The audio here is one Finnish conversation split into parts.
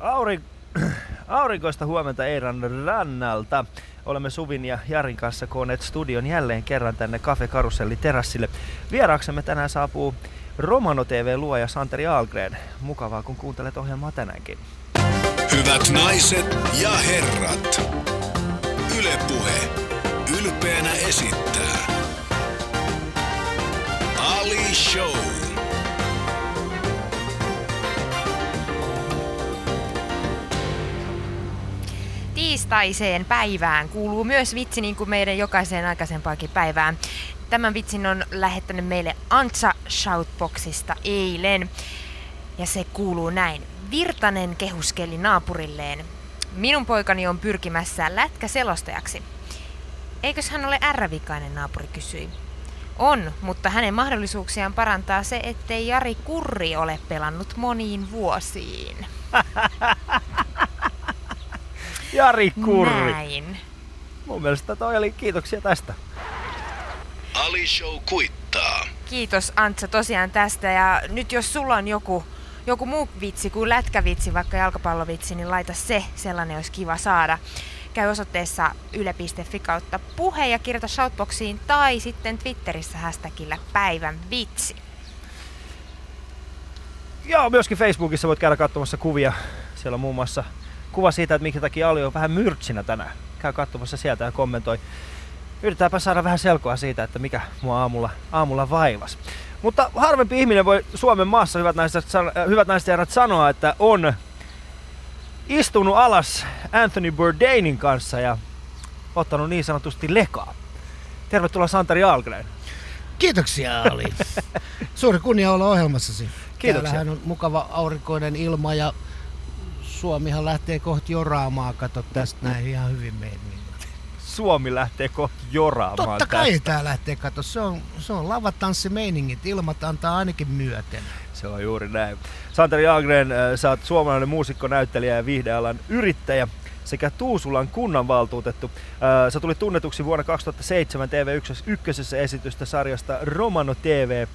Aurin... Aurinkoista huomenta Eiran rannalta. Olemme Suvin ja Jarin kanssa kooneet studion jälleen kerran tänne Cafe Karuselli terassille. Vieraaksemme tänään saapuu Romano TV-luoja Santeri Algren. Mukavaa kun kuuntelet ohjelmaa tänäänkin. Hyvät naiset ja herrat, Ylepuhe ylpeänä esittää Ali Show. Tiistaiseen päivään kuuluu myös vitsi niin kuin meidän jokaiseen aikaisempaakin päivään. Tämän vitsin on lähettänyt meille Antsa Shoutboxista eilen. Ja se kuuluu näin. Virtanen kehuskeli naapurilleen. Minun poikani on pyrkimässä lätkäselostajaksi. Eikös hän ole ärrävikainen, naapuri kysyi. On, mutta hänen mahdollisuuksiaan parantaa se, ettei Jari Kurri ole pelannut moniin vuosiin. Jari Kurri. Näin. Mun mielestä toi oli kiitoksia tästä. Ali Show kuittaa. Kiitos Antsa tosiaan tästä ja nyt jos sulla on joku, joku muu vitsi kuin lätkävitsi, vaikka jalkapallovitsi, niin laita se, sellainen olisi kiva saada. Käy osoitteessa yle.fi kautta puhe ja kirjoita shoutboxiin tai sitten Twitterissä hashtagillä päivän vitsi. Joo, myöskin Facebookissa voit käydä katsomassa kuvia. Siellä on muun muassa kuva siitä, että minkä takia Ali on vähän myrtsinä tänään. Käy katsomassa sieltä ja kommentoi. Yritetäänpä saada vähän selkoa siitä, että mikä mua aamulla, aamulla vaivas. Mutta harvempi ihminen voi Suomen maassa, hyvät naiset, äh, hyvät naiset ja herrat, sanoa, että on istunut alas Anthony Bourdainin kanssa ja ottanut niin sanotusti lekaa. Tervetuloa Santeri Algren. Kiitoksia Ali. Suuri kunnia olla ohjelmassasi. Kiitoksia. Täällähän on mukava aurinkoinen ilma ja Suomihan lähtee kohti joraamaa. Kato tästä näin ihan hyvin meininki. Suomi lähtee kohti joraamaan Totta kai tästä. tää lähtee, kato, se on, se on lavatanssimeiningit, ilmat antaa ainakin myöten. Se on juuri näin. Santeri Agren, äh, sä oot suomalainen muusikko, näyttelijä ja viihdealan yrittäjä sekä Tuusulan kunnanvaltuutettu. Äh, Sä tulit tunnetuksi vuonna 2007 TV1 esitystä sarjasta Romano TV.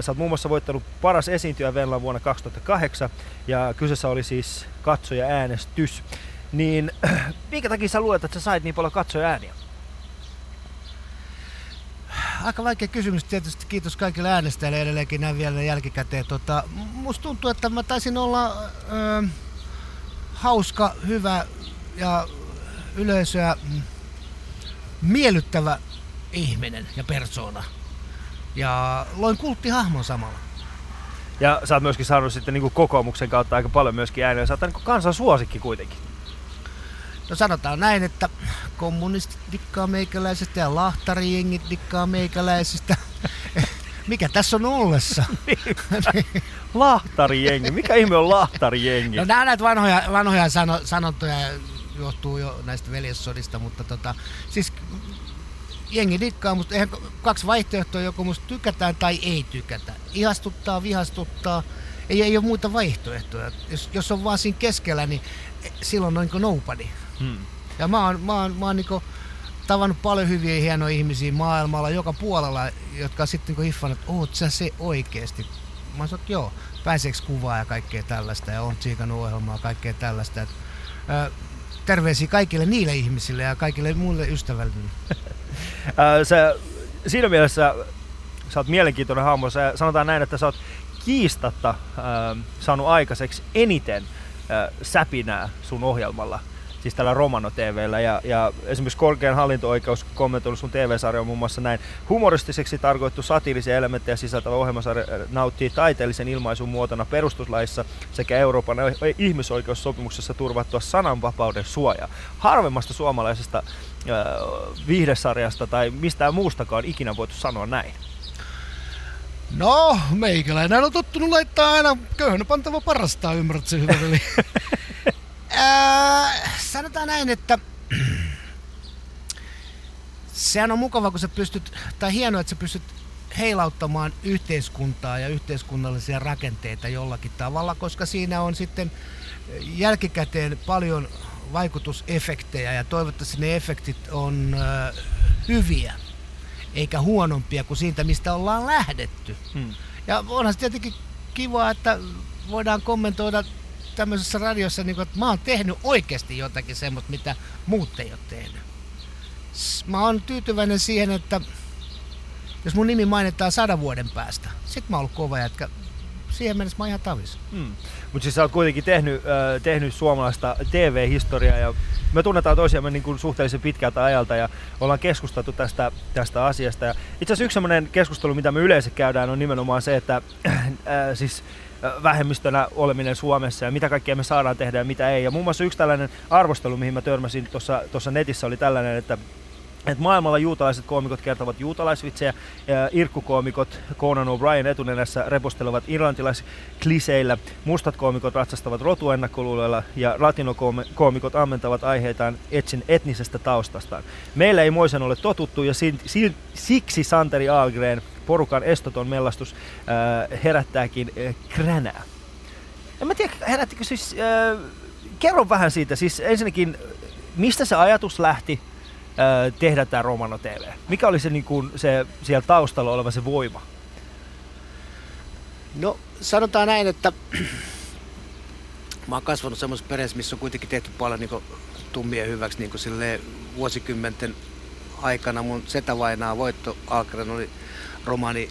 Sä oot muun muassa voittanut paras esiintyjä Venla vuonna 2008 ja kyseessä oli siis katsoja äänestys. Niin minkä takia sä luulet, että sä sait niin paljon katsoja ääniä? Aika vaikea kysymys tietysti, kiitos kaikille äänestäjille edelleenkin näin vielä jälkikäteen. Tota, musta tuntuu, että mä taisin olla ö, hauska, hyvä ja yleisöä mm, miellyttävä ihminen ja persona. Ja loin kulttihahmon samalla. Ja sä oot myöskin saanut sitten niin kokoomuksen kautta aika paljon myöskin ääniä. Sä oot niin kansan suosikki kuitenkin. No sanotaan näin, että kommunistit dikkaa meikäläisestä ja lahtarijengit dikkaa meikäläisestä. Mikä tässä on ollessa? Lahtarijengi. Mikä ihme on lahtarijengi? No nämä näitä vanhoja, vanhoja sano, sanontoja johtuu jo näistä veljessodista, mutta tota, siis jengi dikkaa, mutta eihän kaksi vaihtoehtoa, joko musta tykätään tai ei tykätä. Ihastuttaa, vihastuttaa, ei, ei ole muita vaihtoehtoja. Jos, jos on vaan siinä keskellä, niin silloin on niin nobody. Hmm. Ja mä oon, mä oon, mä oon niinku tavannut paljon hyviä ja hienoja ihmisiä maailmalla, joka puolella, jotka sitten niinku hiffannut, että oot sä se oikeesti. Mä sanoin, että joo, pääseeks kuvaa ja kaikkea tällaista ja on tsiikannut ohjelmaa ja kaikkea tällaista. Et, ö, terveisiä kaikille niille ihmisille ja kaikille muille ystäville. Sä, siinä mielessä sä oot mielenkiintoinen hahmo. Sanotaan näin, että sä oot kiistatta ää, saanut aikaiseksi eniten ää, säpinää sun ohjelmalla. Siis tällä Romano TVllä ja, ja esimerkiksi korkean hallinto-oikeus kommentoinut sun TV-sarjan muun muassa näin. Humoristiseksi tarkoittu satiirisia elementtejä sisältävä ohjelmasarja nauttii taiteellisen ilmaisun muotona perustuslaissa sekä Euroopan ihmisoikeussopimuksessa turvattua sananvapauden suojaa. Harvemmasta suomalaisesta ää, viihdesarjasta tai mistään muustakaan ikinä voitu sanoa näin. No, meikäläinen on tottunut laittaa aina köyhänä pantava parastaa, ymmärrät se hyvä veli. Ää, sanotaan näin, että sehän on mukava, kun sä pystyt, tai hienoa, että sä pystyt heilauttamaan yhteiskuntaa ja yhteiskunnallisia rakenteita jollakin tavalla, koska siinä on sitten jälkikäteen paljon vaikutusefektejä ja toivottavasti ne efektit on ö, hyviä eikä huonompia kuin siitä, mistä ollaan lähdetty. Hmm. Ja onhan se tietenkin kiva, että voidaan kommentoida tämmöisessä radiossa, niin kuin, että mä oon tehnyt oikeasti jotakin semmoista, mitä muut ei ole tehnyt. Mä oon tyytyväinen siihen, että jos mun nimi mainitaan sadan vuoden päästä, sit mä oon ollut kova jätkä. Siihen mennessä mä oon ihan tavis. Mm. Mutta siis sä oot kuitenkin tehnyt, äh, tehnyt suomalaista TV-historiaa ja me tunnetaan toisiamme niin kuin suhteellisen pitkältä ajalta ja ollaan keskusteltu tästä, tästä asiasta. Ja itse asiassa yksi sellainen keskustelu, mitä me yleensä käydään, on nimenomaan se, että äh, siis vähemmistönä oleminen Suomessa ja mitä kaikkea me saadaan tehdä ja mitä ei. Ja muun muassa yksi tällainen arvostelu, mihin mä törmäsin tuossa netissä oli tällainen, että et maailmalla juutalaiset koomikot kertovat juutalaisvitsejä, ja irkkukoomikot Conan O'Brien etunenässä repostelevat irlantilaiskliseillä, mustat koomikot ratsastavat rotuennakkoluuloilla ja latinokoomikot ammentavat aiheitaan etsin etnisestä taustastaan. Meillä ei moisen ole totuttu ja siksi Santeri Algren porukan estoton mellastus äh, herättääkin äh, kränää. En mä tiedä, herättikö siis... Äh, kerro vähän siitä, siis ensinnäkin, mistä se ajatus lähti, ö, tehdä tämä Romano TV? Mikä oli se, niin kuin, se siellä taustalla oleva se voima? No sanotaan näin, että mä oon kasvanut semmoisessa perheessä, missä on kuitenkin tehty paljon niin tummien hyväksi niin vuosikymmenten aikana. Mun setävainaa Voitto Alkren oli romani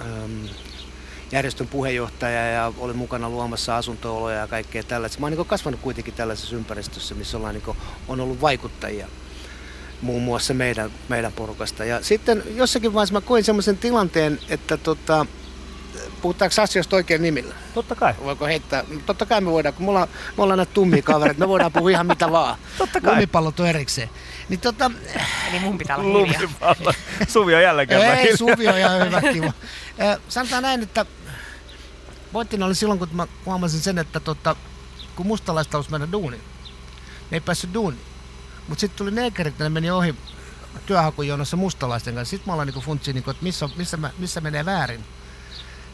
ähm, järjestön puheenjohtaja ja oli mukana luomassa asuntooloja ja kaikkea tällaista. Mä oon niin kasvanut kuitenkin tällaisessa ympäristössä, missä ollaan, niin on ollut vaikuttajia muun muassa meidän, meidän porukasta. Ja sitten jossakin vaiheessa mä koin semmoisen tilanteen, että tota, puhutaanko asioista oikein nimillä? Totta kai. Voiko heittää? Totta kai me voidaan, kun me ollaan, me ollaan näitä tummia kavereita, me voidaan puhua ihan mitä vaan. Totta kai. Lumipallot on erikseen. Niin tota, Eli mun pitää olla hiljaa. Lumipallo. Suvi on jälleen kerran ei, Suvi on ihan hyvä kiva. Eh, Sanotaan näin, että pointtina oli silloin, kun mä huomasin sen, että tota, kun mustalaiset halusi mennä duuniin, ne ei päässyt duuniin. Mutta sitten tuli neekerit, ja ne meni ohi työhakujonossa mustalaisten kanssa. Sitten mä ollaan niinku funtsi, niinku, että missä, missä, mä, missä menee väärin.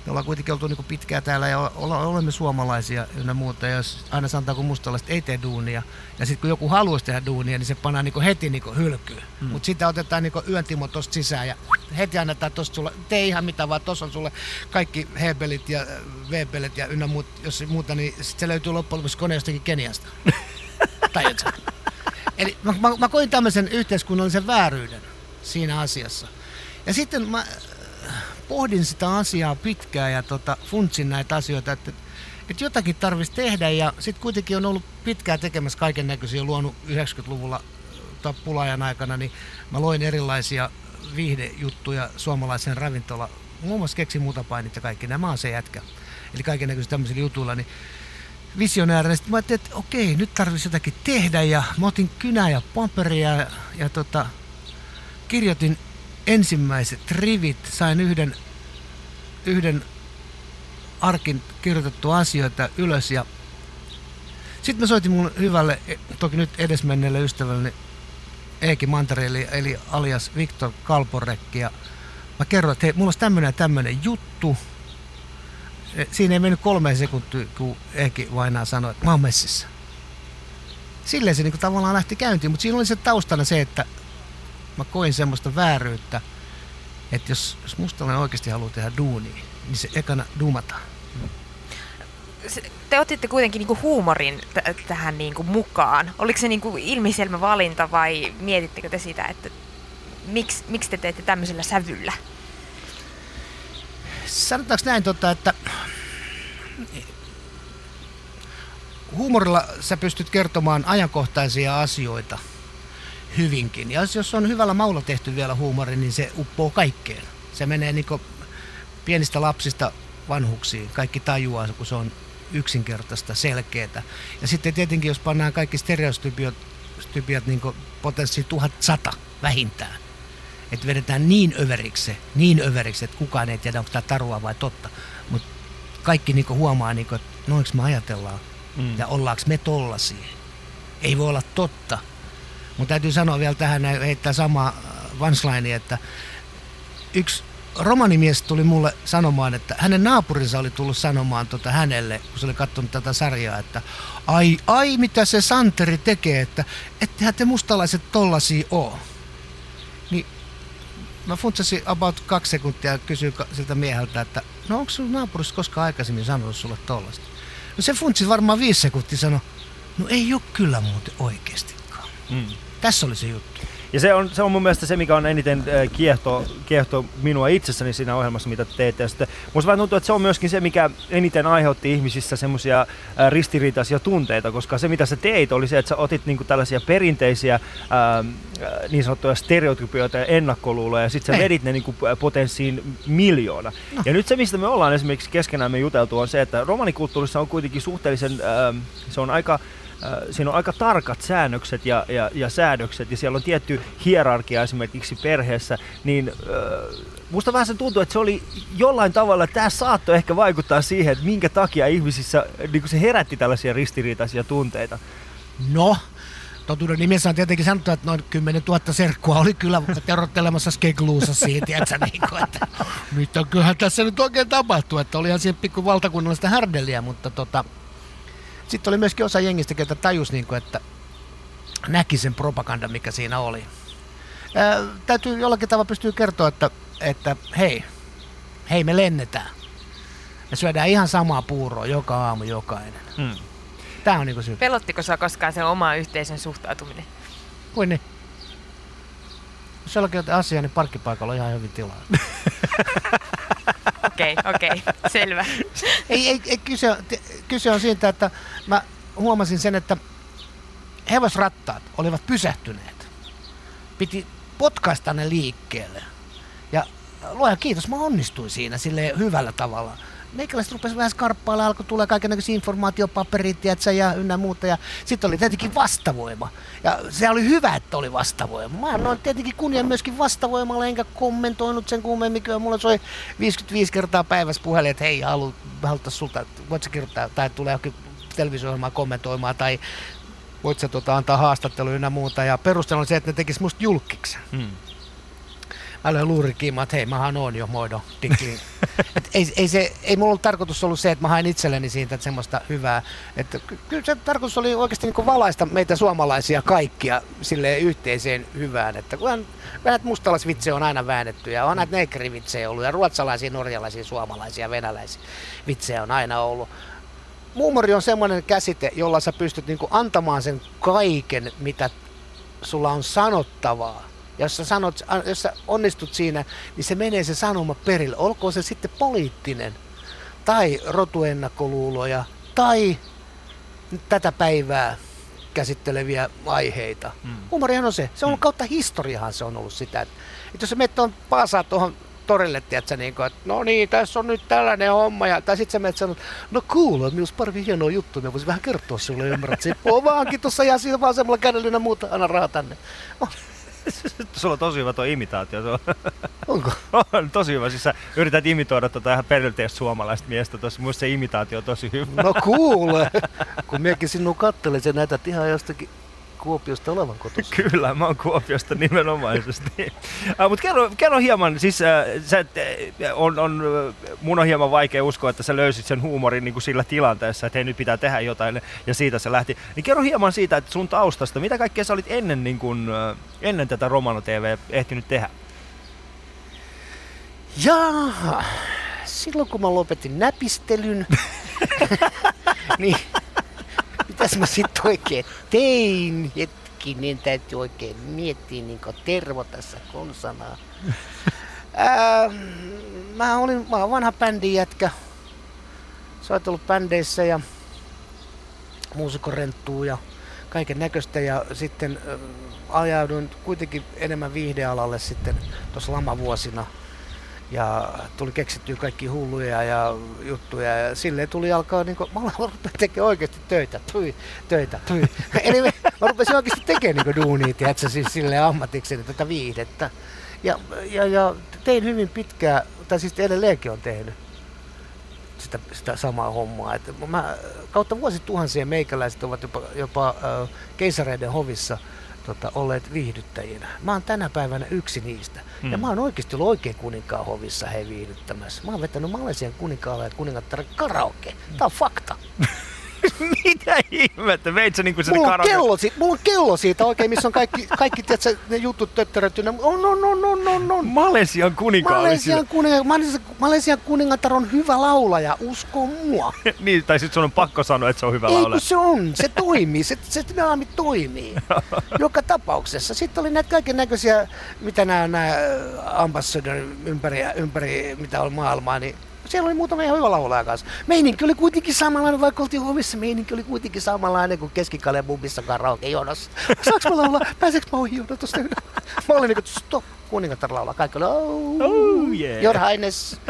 Me ollaan kuitenkin oltu niinku pitkään täällä ja olemme suomalaisia ynnä muuta. Ja jos aina sanotaan, kun mustalaiset ei tee duunia, ja sitten kun joku haluaisi tehdä duunia, niin se pannaan niinku heti niinku hylkyyn. Mm. Mutta sitten otetaan niinku yön Timo tosta sisään ja heti annetaan tosta sulle, tee ihan mitä vaan, tossa on sulle kaikki hebelit ja V-pelit ja ynnä muut, jos muuta, niin sit se löytyy loppujen lopuksi kone jostakin Keniasta. Tajutko? Eli mä, mä, mä koin tämmöisen yhteiskunnallisen vääryyden siinä asiassa. Ja sitten mä äh, pohdin sitä asiaa pitkään ja tota, funtsin näitä asioita, että, että jotakin tarvitsisi tehdä ja sitten kuitenkin on ollut pitkään tekemässä kaiken näköisiä, luonut 90-luvulla tai aikana, niin mä loin erilaisia viihdejuttuja suomalaisen ravintola, muun muassa keksi muuta painit ja kaikki, nämä on se jätkä. Eli kaiken näköisillä tämmöisillä jutuilla, niin visionäärinä. Sitten mä ajattelin, että okei, nyt tarvitsisi jotakin tehdä ja mä otin kynää ja paperia ja, ja tota, kirjoitin ensimmäiset rivit, sain yhden, yhden arkin kirjoitettua asioita ylös ja sitten mä soitin mun hyvälle, toki nyt edesmenneelle ystävälleni Eeki Mantareeli, eli alias Viktor Kalporekki ja mä kerroin, että hei, mulla olisi tämmönen ja tämmönen juttu, E, siinä ei mennyt kolme sekuntia, kun Eki Vainaa sanoi, että mä oon messissä. Silleen se niin kuin tavallaan lähti käyntiin, mutta siinä oli se taustana se, että mä koin semmoista vääryyttä, että jos, jos mustalainen oikeasti haluaa tehdä duunia, niin se ekana duumataan. Te otitte kuitenkin niinku huumorin t- tähän niinku mukaan. Oliko se niinku ilmiselvä valinta vai mietittekö te sitä, että miksi, miksi te teette tämmöisellä sävyllä? Sanotaanko näin, tota, että huumorilla sä pystyt kertomaan ajankohtaisia asioita hyvinkin. Ja jos- on hyvällä maulla tehty vielä huumori, niin se uppoo kaikkeen. Se menee niinku pienistä lapsista vanhuksiin. Kaikki tajuaa, kun se on yksinkertaista, selkeää. Ja sitten tietenkin, jos pannaan kaikki stereotypiot typiat niin potenssi 1100 vähintään, että vedetään niin överiksi niin överiksi, että kukaan ei tiedä, onko tämä tarua vai totta. Mutta kaikki niinku huomaa, niinku, että noinko me ajatellaan Mm. ja ollaanko me tollasia. Ei voi olla totta. Mutta täytyy sanoa vielä tähän, heittää sama vansline, että yksi romanimies tuli mulle sanomaan, että hänen naapurinsa oli tullut sanomaan tota hänelle, kun se oli katsonut tätä sarjaa, että ai, ai mitä se Santeri tekee, että ettehän te mustalaiset tollasia oo. Niin mä funtsasin about kaksi sekuntia ja kysyin siltä mieheltä, että no onko sun naapurista koskaan aikaisemmin sanonut sulle tollasta? No se funtsi varmaan viisi sekuntia sanoi, no ei ole kyllä muuten oikeastikaan. Mm. Tässä oli se juttu. Ja se on, se on mun mielestä se, mikä on eniten äh, kiehto, kiehto minua itsessäni siinä ohjelmassa, mitä te teette. Ja sitten musta vähän tuntuu, että se on myöskin se, mikä eniten aiheutti ihmisissä semmoisia äh, ristiriitaisia tunteita, koska se, mitä sä teit, oli se, että sä otit niinku tällaisia perinteisiä äh, niin sanottuja stereotypioita ja ennakkoluuloja, ja sitten sä vedit ne niinku potenssiin miljoona. No. Ja nyt se, mistä me ollaan esimerkiksi keskenään me juteltu, on se, että romanikulttuurissa on kuitenkin suhteellisen, äh, se on aika siinä on aika tarkat säännökset ja, ja, ja säädökset ja siellä on tietty hierarkia esimerkiksi perheessä, niin äh, musta vähän se tuntuu, että se oli jollain tavalla, tämä saattoi ehkä vaikuttaa siihen, että minkä takia ihmisissä niin se herätti tällaisia ristiriitaisia tunteita. No, totuuden nimessä on tietenkin sanottu, että noin 10 000 serkkua oli kyllä terottelemassa skegluussa siitä, että, niin kuin, että mitä kyllähän tässä nyt oikein tapahtuu, että olihan siihen pikku valtakunnallista härdeliä, mutta tota, sitten oli myöskin osa jengistä, ketä tajus, niin kuin, että näki sen propaganda, mikä siinä oli. Ää, täytyy jollakin tavalla pystyä kertoa, että, että hei, hei me lennetään. Me syödään ihan samaa puuroa joka aamu jokainen. Mm. Tämä on niinku se. Pelottiko sua koskaan se oma yhteisön suhtautuminen? Kuin niin? Jos jollakin on asiaa, niin parkkipaikalla on ihan hyvin tilaa. Okei, okei, selvä. ei, ei, ei kyse, on- kyse on siitä, että mä huomasin sen, että hevosrattaat olivat pysähtyneet. Piti potkaista ne liikkeelle. Ja luoja kiitos, mä onnistuin siinä sille hyvällä tavalla. Meikäläiset rupesi vähän skarppailla, alkoi tulla kaikenlaisia informaatiopaperit tiedätkö, ja ynnä muuta. Ja sitten oli tietenkin vastavoima. Ja se oli hyvä, että oli vastavoima. Mä annoin tietenkin kunnian myöskin vastavoimalle, enkä kommentoinut sen kummemmin. Kyllä mulla soi 55 kertaa päivässä puhelin, että hei, halu, haluttaisiin sulta, voit sä kirjoittaa, tai tulee johonkin televisio kommentoimaan, tai voit sä tota, antaa haastatteluja ynnä muuta. Ja perustelu on se, että ne tekis musta julkiksen. Mm. Mä löin luurikiimaan, että hei, mähän on jo moido, dikli. Et ei, ei, se, ei mulla ollut tarkoitus ollut se, että mä hain itselleni siitä että semmoista hyvää. Että ky- kyllä se tarkoitus oli oikeasti niin valaista meitä suomalaisia kaikkia sille yhteiseen hyvään. Että kun näitä mustalaisvitsejä on aina väännetty ja on näitä negrivitsejä ollut ja ruotsalaisia, norjalaisia, suomalaisia, venäläisiä vitsejä on aina ollut. Huumori on semmoinen käsite, jolla sä pystyt niinku antamaan sen kaiken, mitä sulla on sanottavaa. Jos sä, sanot, jos sä onnistut siinä, niin se menee se sanoma perille. Olkoon se sitten poliittinen, tai rotuennakkoluuloja, tai tätä päivää käsitteleviä aiheita. Mm. Huumorihan on se. Se on Mm. kautta historiahan se on ollut sitä. Että, että jos sä menet tuohon paasaa tuohon torille, tiedätkö, niin kuin, että no niin, tässä on nyt tällainen homma. Ja, tai sitten sä menet sanot, no cool, minusta pari hienoa juttua, mä voisin vähän kertoa sulle, ymmärrät. Se on vaankin tuossa ja siinä vasemmalla kädellä ja muuta, anna rahaa tänne. On, Sulla on tosi hyvä tuo imitaatio. Se on, onko? on tosi hyvä. Siis sä yrität imitoida tota ihan perinteistä suomalaista miestä tuossa. Muista se imitaatio on tosi hyvä. No kuule, kun minäkin sinun kattelin, sä näytät ihan jostakin Kuopiosta olevan kotossa. Kyllä, mä oon Kuopiosta nimenomaisesti. uh, Mutta kerro, kerro hieman, siis uh, sä, et, eh, on, on, äh, mun on hieman vaikea uskoa, että sä löysit sen huumorin niin kuin sillä tilanteessa, että hei nyt pitää tehdä jotain ja siitä se lähti. Niin kerro hieman siitä, että sun taustasta, mitä kaikkea sä olit ennen, niin kuin, ennen tätä Romano TV ehtinyt tehdä? Jaa, silloin kun mä lopetin näpistelyn, niin mitäs mä sitten oikein tein? Hetkinen, täytyy oikein miettiä niin Tervo tässä konsanaa. Ää, mä, olin, mä oon vanha bändin jätkä. Soitellut bändeissä ja muusikorenttuu ja kaiken näköistä ja sitten äh, ajauduin kuitenkin enemmän viihdealalle sitten tuossa lamavuosina ja tuli keksittyä kaikki hulluja ja juttuja ja silleen tuli alkaa niinku, mä rupesin tekemään oikeasti töitä, tui, töitä, tui. Eli mä rupesin oikeasti tekemään niinku duunia, tiedätkö, siis silleen ammatikseni tätä viihdettä. Ja, ja, ja tein hyvin pitkää, tai siis edelleenkin on tehnyt sitä, sitä samaa hommaa. Et mä, kautta vuosituhansien meikäläiset ovat jopa, jopa äh, keisareiden hovissa tota, olleet viihdyttäjinä. Mä oon tänä päivänä yksi niistä. Mm. Ja Mm. mä oon oikeasti ollut oikein kuninkaan hovissa he viihdyttämässä. Mä oon vetänyt Malesian kuninkaalle ja kuningattaren karaoke. Tää on fakta. Mitä ihmettä? Veit sä niinku sinne Mulla on, kello, si- mulla on kello siitä oikein, missä on kaikki, kaikki tiedätkö, ne jutut töttöröttynä. On, on, on, on, on, on. Malesian kuninkaan Malesian, kuninga- Malesian, Malesian kuningatar on hyvä laulaja, usko mua. Niin, tai sit sun on pakko sanoa, että se on hyvä Ei laulaja. se on, se toimii, se, se dynaami toimii. Joka tapauksessa. Sitten oli näitä kaiken näköisiä, mitä nämä, nämä ambassador ympäri, ympäri mitä on maailmaa, niin siellä oli muutama ihan hyvä laulaja kanssa. Meininki oli kuitenkin samanlainen, vaikka oltiin hovissa, meininki oli kuitenkin samanlainen kuin keskikaljan bubissa karaoke jonossa. Saanko mä laulaa? Pääseekö mä ohi jonotusta? Mä olin niin kuin, stop, kuningatar laulaa. Kaikki oli, oh, Oh, yeah. your highness.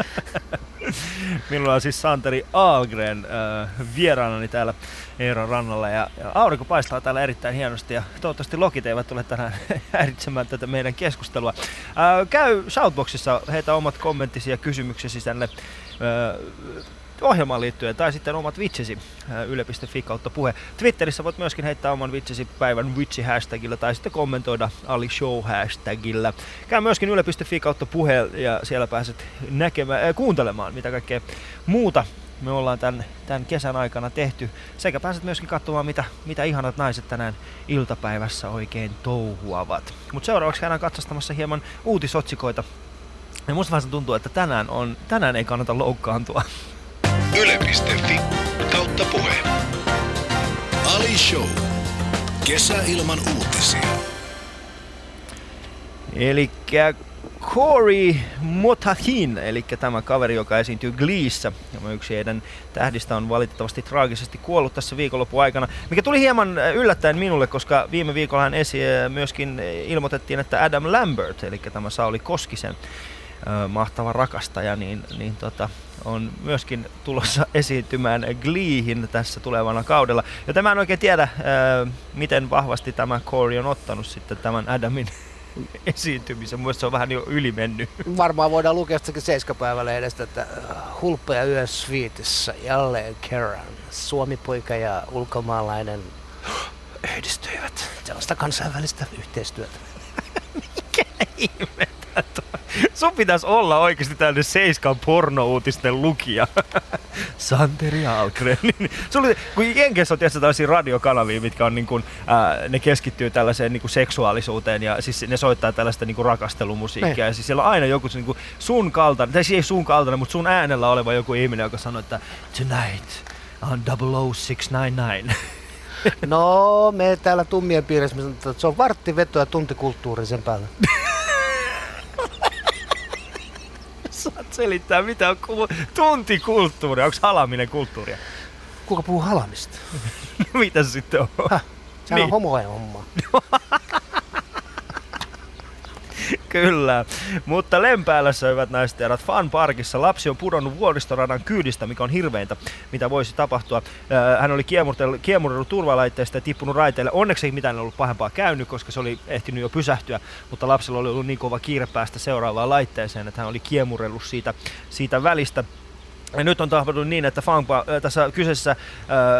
Minulla on siis Santeri Aalgren äh, vieraanani täällä Eeron rannalla ja, ja aurinko paistaa täällä erittäin hienosti ja toivottavasti lokit eivät tule tänään häiritsemään tätä meidän keskustelua. Äh, käy Shoutboxissa, heitä omat kommenttisi ja kysymyksesi tänne äh, ohjelmaan liittyen tai sitten omat vitsesi äh, yle.fi kautta puhe. Twitterissä voit myöskin heittää oman vitsesi päivän vitsi hashtagilla tai sitten kommentoida Ali Show hashtagilla. Käy myöskin yle.fi kautta puhe ja siellä pääset näkemään, äh, kuuntelemaan mitä kaikkea muuta me ollaan tämän, tämän kesän aikana tehty. Sekä pääset myöskin katsomaan, mitä, mitä ihanat naiset tänään iltapäivässä oikein touhuavat. Mutta seuraavaksi käydään katsastamassa hieman uutisotsikoita. Ja musta vähän tuntuu, että tänään, on, tänään ei kannata loukkaantua. Yle.fi kautta puhe. Ali Show. Kesä ilman uutisia. Eli Corey Motahin, eli tämä kaveri, joka esiintyy Gleessä. Yksi heidän tähdistä on valitettavasti traagisesti kuollut tässä viikonlopun aikana, mikä tuli hieman yllättäen minulle, koska viime viikolla hän esi- myöskin ilmoitettiin, että Adam Lambert, eli tämä Sauli Koskisen mahtava rakastaja, niin, niin tota, on myöskin tulossa esiintymään Gleehin tässä tulevana kaudella. Joten mä en oikein tiedä, ö, miten vahvasti tämä Corey on ottanut sitten tämän Adamin esiintymisen. Mun mielestä se on vähän jo ylimennyt. Varmaan voidaan lukea sitäkin seiskapäivälehdestä, että äh, hulppeja yö Sweetissä jälleen kerran. Suomipoika ja ulkomaalainen yhdistyivät. Sellaista kansainvälistä yhteistyötä. Ihmettä toi. Sun pitäisi olla oikeasti tällainen Seiskan pornouutisten lukija. Santeri Algren. Sulla, kun Jenkeissä on tietysti tällaisia radiokanavia, mitkä on niin kuin, ää, ne keskittyy tällaiseen niin kuin seksuaalisuuteen ja siis ne soittaa tällaista niin kuin rakastelumusiikkia. Ne. Ja siis siellä on aina joku niin kuin sun kaltainen, tai siis ei sun kaltainen, mutta sun äänellä oleva joku ihminen, joka sanoo, että tonight on 00699. No, me täällä tummien piirissä, me sanotaan, että se on vartti veto ja tunti kulttuuri sen päällä. Saat selittää, mitä on ku- tuntikulttuuri. Onko halaminen kulttuuria? Kuka puhuu halamista? mitä se sitten on? Häh? Sehän Niin. on homojen homma. Kyllä, mutta Lempäälässä hyvät naiset ja Fun Parkissa lapsi on pudonnut vuoristoradan kyydistä, mikä on hirveintä, mitä voisi tapahtua. Ää, Hän oli kiemurrellut turvalaitteesta ja tippunut raiteille. Onneksi ei mitään ollut pahempaa käynyt, koska se oli ehtinyt jo pysähtyä, mutta lapsella oli ollut niin kova kiire päästä seuraavaan laitteeseen, että hän oli kiemurellut siitä, siitä välistä. Ja nyt on tapahtunut niin, että Funpa, äh, tässä kyseisessä äh,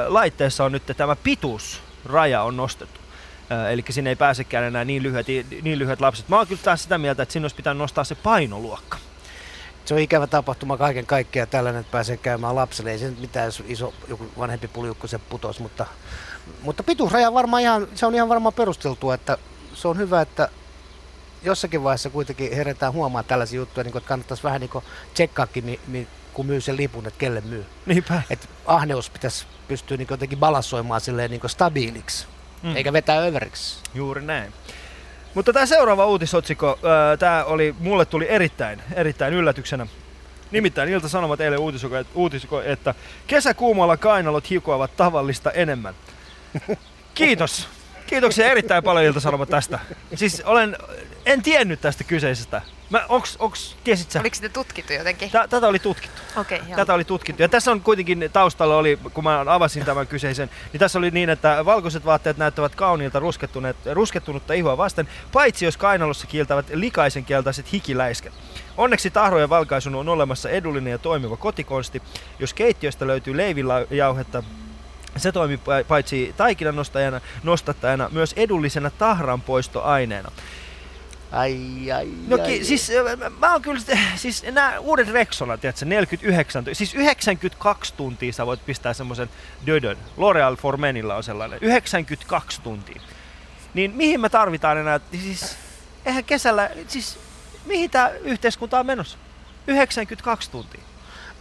laitteessa on nyt tämä pituusraja on nostettu. Äh, Eli sinne ei pääsekään enää niin lyhyet, niin lyhyet lapset. Mä oon kyllä taas sitä mieltä, että sinne olisi pitänyt nostaa se painoluokka. Se on ikävä tapahtuma kaiken kaikkiaan tällainen, että pääsee käymään lapselle. Ei se nyt mitään, iso joku vanhempi puljukko se putos, mutta, mutta pituusraja varmaan ihan, se on ihan varmaan perusteltua, että se on hyvä, että jossakin vaiheessa kuitenkin herätään huomaa tällaisia juttuja, niin kuin, että kannattaisi vähän niin tsekkaakin, mi, mi, kun myy sen lipun, että kelle myy. Niinpä. Että ahneus pitäisi pystyä niin jotenkin balansoimaan silleen niin stabiiliksi, Mm. eikä vetää överiksi. Juuri näin. Mutta tämä seuraava uutisotsikko, tämä oli, mulle tuli erittäin, erittäin yllätyksenä. Nimittäin Ilta-Sanomat eilen uutisiko, uutisiko, että kesäkuumalla kainalot hikoavat tavallista enemmän. Kiitos. Kiitoksia erittäin paljon Ilta-Sanomat tästä. Siis olen, en tiennyt tästä kyseisestä. Mä, onks, onks, tiesit sä? Oliko sitä tutkittu jotenkin? Tä, tätä oli tutkittu. Okei, okay, joo. Tätä oli tutkittu. Ja tässä on kuitenkin taustalla oli, kun mä avasin tämän kyseisen, niin tässä oli niin, että valkoiset vaatteet näyttävät kauniilta ruskettunutta ihoa vasten, paitsi jos kainalossa kieltävät likaisen keltaiset hikiläisket. Onneksi tahrojen valkaisun on olemassa edullinen ja toimiva kotikonsti. Jos keittiöstä löytyy leivinjauhetta, se toimii pa- paitsi taikinan nostajana, nostattajana myös edullisena tahran poistoaineena. Ai, ai, No ai. ki, siis äh, mä oon kyllä, siis nämä uudet Rexona, tiedätkö, 49, tu- siis 92 tuntia sä voit pistää semmoisen dödön. L'Oreal for Menillä on sellainen, 92 tuntia. Niin mihin me tarvitaan enää, siis eihän kesällä, siis mihin tää yhteiskunta on menossa? 92 tuntia.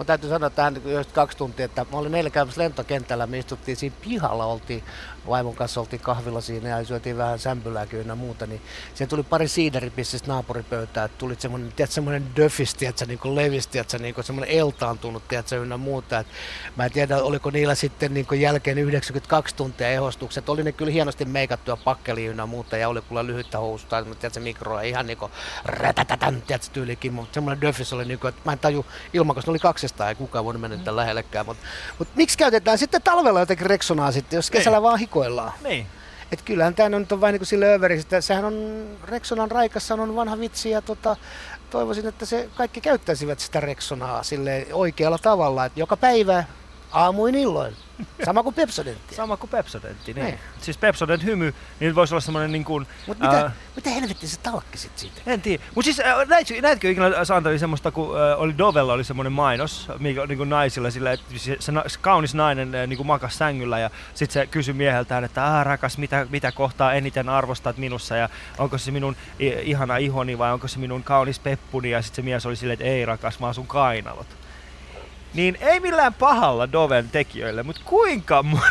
Mun täytyy sanoa tähän kaksi tuntia, että mä olin eilen käymässä lentokentällä, me istuttiin siinä pihalla, oltiin vaimon kanssa oltiin kahvilla siinä ja syötiin vähän sämpylääkin ja muuta, niin siihen tuli pari siideripissistä naapuripöytää, että tuli semmoinen, tiedät, semmoinen döfis, tiedätkö, niin kuin levis, tiedätkö, niin kuin semmoinen eltaantunut, tiedätkö, ynnä muuta. Et mä en tiedä, oliko niillä sitten niin kuin jälkeen 92 tuntia ehostukset, oli ne kyllä hienosti meikattuja pakkeliin ynnä muuta ja oli kyllä lyhyttä housusta, tiedätkö, mikroa, ihan niin kuin rätätätän, tiedätkö, tyylikin, mutta semmoinen döfis oli niin kuin, että mä en taju ilman, koska ne oli 200 ei kukaan voinut mennä niitä lähellekään, mutta, mutta miksi käytetään sitten talvella jotenkin Rexonaa sitten, jos kesällä vaan hikoillaan? Niin. Et kyllähän tämä nyt on vain niin sille överiksi, että sehän on, Rexonan raikassa on vanha vitsi ja tota, toivoisin, että se kaikki käyttäisivät sitä Rexonaa sille oikealla tavalla, että joka päivä aamuin illoin, sama kuin Pepsodenttia. Sama kuin Pepsodentti, niin. Niin. Siis Pepsodent hymy, niin voisi olla semmoinen niin kuin, Mutta mitä, ää, mitä helvettiä se talkki sit siitä? En tiedä. Mutta siis äh, näitkö, näitkö ikinä Santeri semmoista, kun äh, oli Dovella oli semmoinen mainos mikä, niin kuin naisilla, sillä, että se, se, se kaunis nainen äh, niin kuin makas sängyllä ja sitten se kysyi mieheltään, että ah, rakas, mitä, mitä kohtaa eniten arvostat minussa ja onko se minun i- ihana ihoni vai onko se minun kaunis peppuni ja sitten se mies oli silleen, että ei rakas, vaan sun kainalot. Niin ei millään pahalla Doven tekijöille, mutta kuinka moni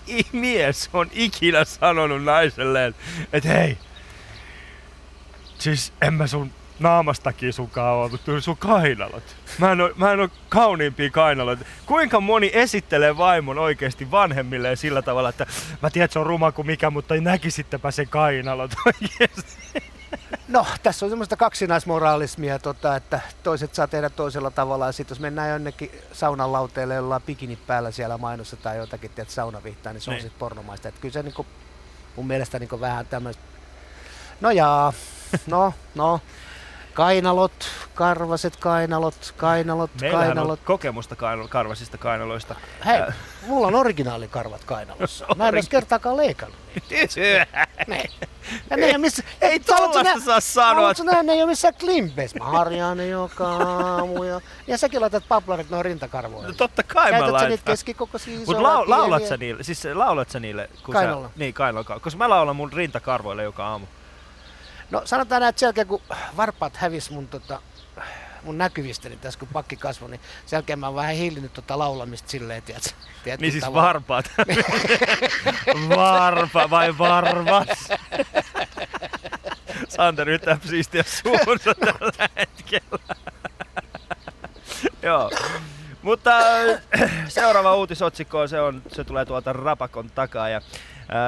mies on ikinä sanonut naiselleen, että hei, Siis en mä sun naamastakin sunkaan oo, mutta sun kainalot. Mä en, oo, mä en oo kauniimpia kainalot. Kuinka moni esittelee vaimon oikeasti vanhemmilleen sillä tavalla, että mä tiedän, että se on ruma kuin mikä, mutta näkisittepä sen kainalot oikeasti. No, tässä on semmoista kaksinaismoraalismia, tota, että toiset saa tehdä toisella tavalla. Ja sitten jos mennään jonnekin saunan lauteelle, jolla on bikinit päällä siellä mainossa tai jotakin, että saunavihtaa, niin se on Niin. sitten pornomaista. Et kyllä se niinku, mun mielestä niinku vähän tämmöistä, no jaa, no, no, kainalot, karvaset kainalot, kainalot, Meillähän kainalot. on kokemusta kainalo, karvasista kainaloista. Hei, Äh, mulla on originaalikarvat kainalossa. Mä en edes kertaakaan leikannut. Niin. Ja ne ei missä... Ei tollasta saa sanoa. Nähdä, ne ei ole missään klimpeissä. Mä harjaan ne joka aamu. Ja, ja säkin laitat paplarit noin rintakarvoille. No totta kai mä Käytät sä laitan. niitä keskikokoisia Mutta lau, laulat sä niille, siis laulat sä niille? Kun Kainalolla. Sä, niin, kainalolla. Koska mä laulan mun rintakarvoille joka aamu. No sanotaan näin, että sen jälkeen kun varpaat hävis mun, tota, mun näkyvistäni tässä kun pakki kasvoi, niin sen jälkeen mä oon vähän hillinnyt tota laulamista silleen, tiedätkö? tiedätkö Niin siis tavalla. varpaat. Varpa vai varvas? Santeri yrittää siistiä suunsa tällä hetkellä. Joo. Mutta äh, seuraava uutisotsikko on, se, on, se tulee tuolta Rapakon takaa. Ja,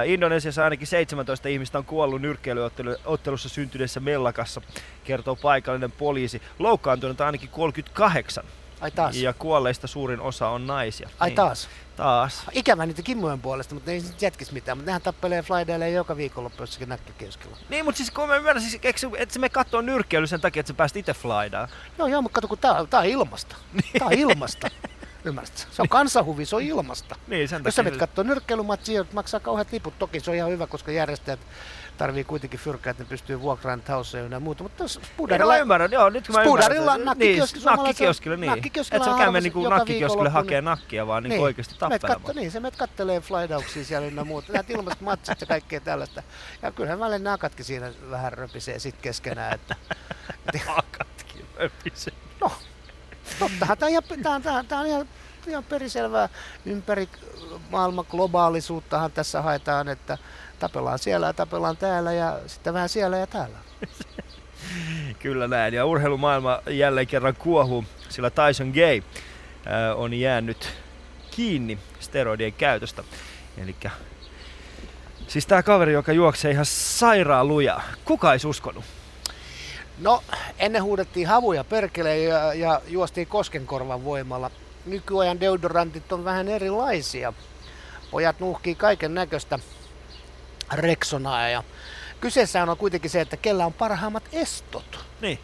Indonesiassa ainakin 17 ihmistä on kuollut nyrkkeilyottelussa syntyneessä mellakassa, kertoo paikallinen poliisi. Loukkaantunut ainakin 38 Ai taas. ja kuolleista suurin osa on naisia. Ai Niin, taas. Taas. Ikävä niitä kimmojen puolesta, mutta ne ei sit jätkis mitään. Mutta nehän tappelee flydailee joka viikonloppu jossakin näkkökioskilla. Niin, mutta siis kun mä ymmärrän, siis, eikö, et se me kattoo nyrkkeily sen takia, että sä pääst itse flydaan. Joo, joo, mutta kato, kun tää, tää on ilmasta. Tää on ilmasta. Ymmärrätkö? Se on kansanhuvi, se on ilmasta. Niin, sen Jos sä menet kattoo nyrkkeilymatsia, maksaa kauheat liput. Toki se on ihan hyvä, koska järjestäjät tarvii kuitenkin fyrkkää, että ne pystyy vuokraamaan houseja ja muuta. Mutta Niin, Spudarilla, ymmärrän, joo, nyt kun mä Spudarilla nakkikioski niin, nakkikioskille, niin. nakkikioskilla Et sä on käy harvassa niinku nakkikioskille hakee niin- nakkia, vaan niinku oikeesti Meet tappelemaan. katto, niin, se menet kattelee flydauksia siellä ynnä muuta. Näet ilmaiset matsit ja kaikkea tällaista. Ja kyllähän välillä nakatkin siinä vähän röpisee sit keskenään. Että, Nakatkin öpise. Tottahan tämä on, ihan- tää on, tää, on- ihan, ihan periselvää ympäri maailman globaalisuuttahan tässä haetaan, että tapellaan siellä ja tapellaan täällä ja sitten vähän siellä ja täällä. Kyllä näin. Ja urheilumaailma jälleen kerran kuohuu, sillä Tyson Gay äh, on jäänyt kiinni steroidien käytöstä. Eli siis tää kaveri, joka juoksee ihan sairaan lujaa. Kuka ei uskonut? No, ennen huudettiin havuja perkele ja, ja juostiin koskenkorvan voimalla. Nykyajan deodorantit on vähän erilaisia. Pojat nuuhkii kaiken näköistä reksonaa ja kyseessä on kuitenkin se, että kellä on parhaimmat estot. Niin.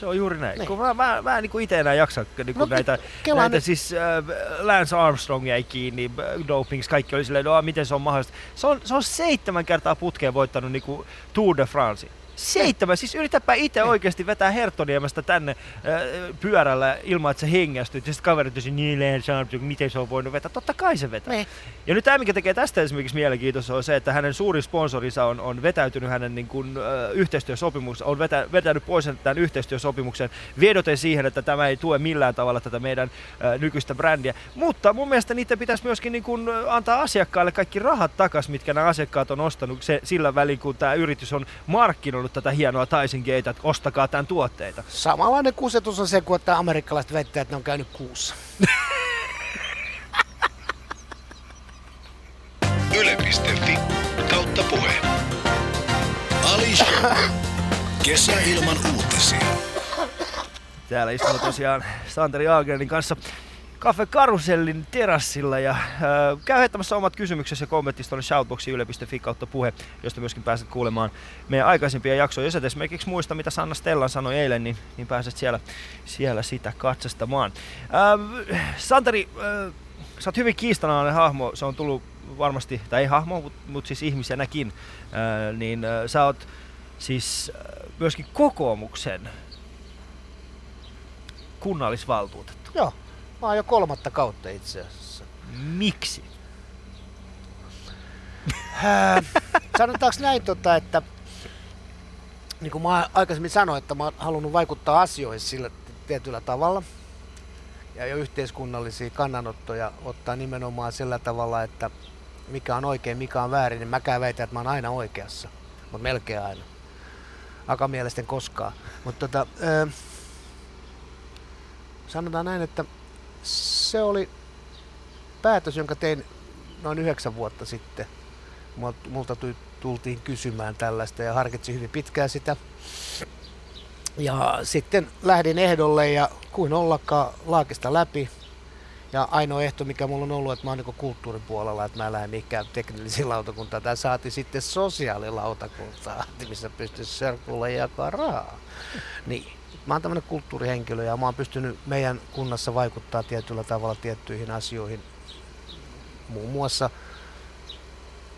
Se on juuri näin. Niin. Kun mä, mä, mä en niin itse enää jaksa niin No, näitä, näitä nyt- siis äh, Lance Armstrong jäi kiinni, äh, dopings, kaikki oli silleen, no miten se on mahdollista. Se on, se on seitsemän kertaa putkeen voittanut niin kuin Tour de France. Seitsemän, siis yritäpä itse oikeasti vetää Herttoniemestä tänne äh, pyörällä ilman, että sä hengästyt. Ja sitten kaverit niin Lance Armstrong, miten se on voinut vetää? Totta kai se vetää. Niin. Ja nyt tämä, mikä tekee tästä esimerkiksi mielenkiintoista, on se, että hänen suurin sponsorinsa on, on vetäytynyt hänen niin kuin, ö, yhteistyösopimuksen, on vetä, vetänyt pois tämän yhteistyösopimuksen vedoten siihen, että tämä ei tue millään tavalla tätä meidän ö, nykyistä brändiä. Mutta mun mielestä niiden pitäisi myöskin niin kuin, ö, antaa asiakkaille kaikki rahat takas, mitkä nämä asiakkaat on ostanut se, sillä välin, kun tämä yritys on markkinoinut tätä hienoa Tyson Gatea, että ostakaa tämän tuotteita. Samanlainen kusetus on se, kun että amerikkalaiset väittää, että ne on käynyt kuussa. Yle.fi kautta puhe. Ali Show. Kesäilman uutisia. Täällä istumme tosiaan Santeri Agrenin kanssa Cafe Karusellin terassilla ja äh, käy heittämässä omat kysymyksesi ja kommenttisi tuonne shoutboxiin yle.fi kautta puhe, josta myöskin pääset kuulemaan meidän aikaisempia jaksoja. Jos et esimerkiksi muista, mitä Sanna Stellan sanoi eilen, niin, niin pääset siellä, siellä sitä katsastamaan. Äh, Santeri, äh, sä oot hyvin kiistanalainen hahmo, se on tullut varmasti, tai ei hahmo, mutta mut siis ihmisenäkin, äh, niin äh, sä oot siis äh, myöskin kokoomuksen kunnallisvaltuutettu. Joo, mä oon jo kolmatta kautta itse asiassa. Miksi? Ää, Sanotaanko näin, tota, että niin kuin mä aikaisemmin sanoin, että mä oon halunnut vaikuttaa asioihin sillä tietyllä tavalla ja jo yhteiskunnallisia kannanottoja ottaa nimenomaan sillä tavalla, että mikä on oikein, mikä on väärin, niin mäkään väitän, että mä oon aina oikeassa, mutta melkein aina. Aika mielesten koskaan. Mutta tota, ö, sanotaan näin, että se oli päätös, jonka tein noin yhdeksän vuotta sitten. Mul- Multa tu- tultiin kysymään tällaista ja harkitsin hyvin pitkään sitä. Ja sitten lähdin ehdolle ja kuin ollakaan laakista läpi. Ja ainoa ehto, mikä mulla on ollut, että mä oon niin kulttuurin puolella, että mä en lähde mihinkään teknillisiin lautakuntaan. Tämä saati sitten sosiaalilautakuntaan, missä pystyisi serkulle jakaa rahaa. Niin. Mä oon tämmönen kulttuurihenkilö ja mä oon pystynyt meidän kunnassa vaikuttaa tietyllä tavalla tiettyihin asioihin. Muun muassa,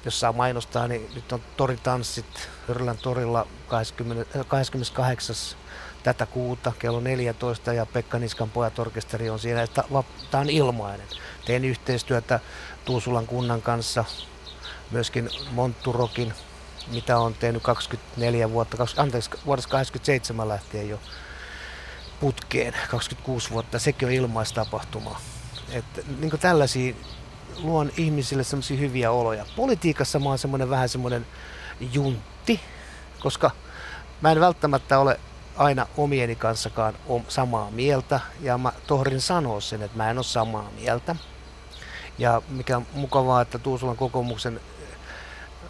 jos saa mainostaa, niin nyt on toritanssit Hyrlän torilla 20, äh, 28 tätä kuuta kello 14 ja Pekka Niskan pojat orkesteri on siinä. Tämä on ilmainen. Teen yhteistyötä Tuusulan kunnan kanssa, myöskin Montturokin, mitä on tehnyt 24 vuotta, anteeksi, vuodesta 87 lähtien jo putkeen, 26 vuotta, sekin on ilmaistapahtuma. Että niin tällaisia luon ihmisille semmoisia hyviä oloja. Politiikassa mä oon semmoinen vähän semmoinen juntti, koska mä en välttämättä ole aina omieni kanssakaan samaa mieltä ja mä tohrin sanoa sen, että mä en ole samaa mieltä. Ja mikä on mukavaa, että Tuusulan kokoomuksen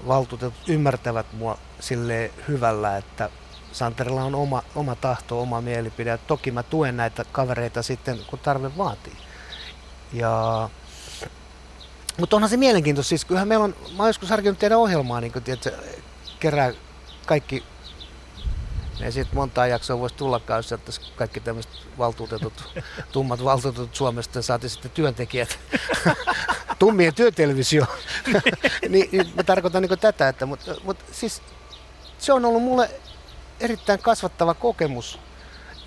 valtuutetut ymmärtävät mua sille hyvällä, että Santerilla on oma, oma tahto, oma mielipide. Toki mä tuen näitä kavereita sitten, kun tarve vaatii. Ja mutta onhan se mielenkiintoista, siis kyllähän meillä on, mä oon joskus harkinnut tehdä ohjelmaa, niin kun tiedät, kerää kaikki, ei siitä montaa jaksoa voisi tullakaan, jos sieltä kaikki tämmöiset valtuutetut, tummat valtuutetut Suomesta ja saatiin sitten työntekijät tummien työtelevisio. niin, niin, mä tarkoitan niin tätä, että mutta mut, siis se on ollut mulle erittäin kasvattava kokemus.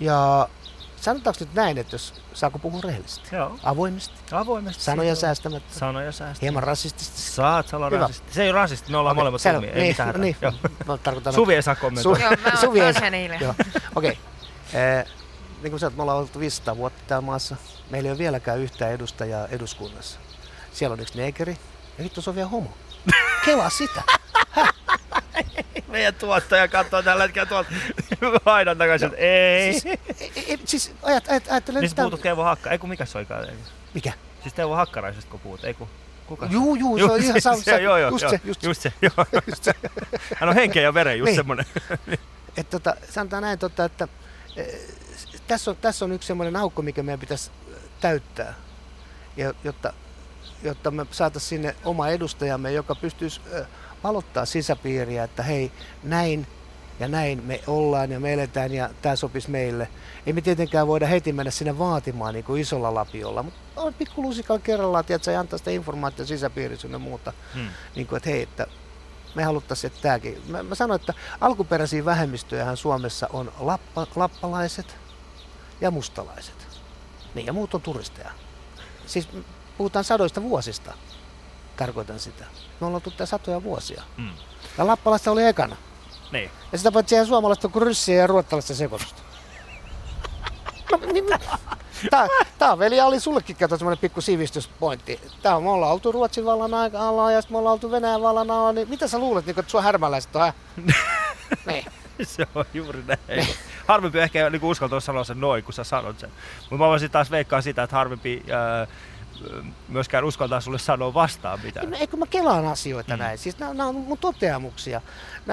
Ja sanotaanko nyt näin, että jos saako puhua rehellisesti, Joo, avoimesti, avoimesti. sanoja Joo. säästämättä, Sanoja säästä. hieman rasistisesti. Saat olla Hyvä. rasisti. Se ei ole rasisti, me ollaan Okei, molemmat selvä. Ei niin, mitään hätää. niin, Joo. mä tarkoitan, Suvi ei saa kommentoida. Joo, mä Suvi oon ei- eilen. Joo, okei. Eh, niin kuin sanoit, me ollaan oltu 500 vuotta täällä maassa. Meillä ei ole vieläkään yhtään edustajaa eduskunnassa. Siellä on yksi neekeri ja nyt se on vielä homo. Kelaa sitä. Meidän tuottaja katsoo tällä hetkellä tuolta aidan takaisin, että ei. Siis, ei, ei, siis ajat, ajat, ajattelen Niin puhutut Teuvo Hakka, ei kun mikä? Ei kun- Mikä? Siis Teuvo Hakkaraisesta kun puhut, ei kun kuka? Juu, juu, se on ihan sama. se, joo, joo, just joo, se, just, just se, joo. just se. Hän on henkeä ja veren, just Niin. semmonen. Et tota, sanotaan näin, tota, että eh, tässä on, tässä on yksi semmoinen aukko, mikä meidän pitäisi täyttää, ja, jotta, jotta me saataisiin sinne oma edustajamme, joka pystyisi valottaa sisäpiiriä, että hei, näin ja näin me ollaan ja me eletään ja tämä sopisi meille. Ei me tietenkään voida heti mennä sinne vaatimaan niin kuin isolla lapiolla, mutta on pikku lusikalla kerrallaan, tiedätkö, ja antaa sitä informaatiota sisäpiirissä ja muuta. Hmm. Niin kuin, että hei, että me haluttaisiin, että tämäkin. Mä, mä sanoin, että alkuperäisiä vähemmistöjähän Suomessa on lappa, lappalaiset ja mustalaiset. Niin, ja muut on turisteja. Siis puhutaan sadoista vuosista, tarkoitan sitä. Me ollaan tullut satoja vuosia. Hmm. Ja lappalaista oli ekana. Niin. Ja sitä paitsi ihan suomalaista kuin ryssiä ja ruottalaista sekoitusta. No, niin, tää, tää veli oli sullekin kato semmonen pikku sivistyspointti. Tää me ollaan oltu Ruotsin vallan alla ja sitten me ollaan oltu Venäjän vallan alla, niin mitä sä luulet, niin, että sua härmäläiset on, niin. Se on juuri näin. harvempi ehkä niin uskaltaa sanoa sen noin, kun sä sanot sen. Mutta mä voisin taas veikkaa sitä, että harvempi ää, myöskään uskaltaa sulle sanoa vastaan mitään. Eikö mä kelaan asioita Mm. näin? Siis nämä on mun toteamuksia.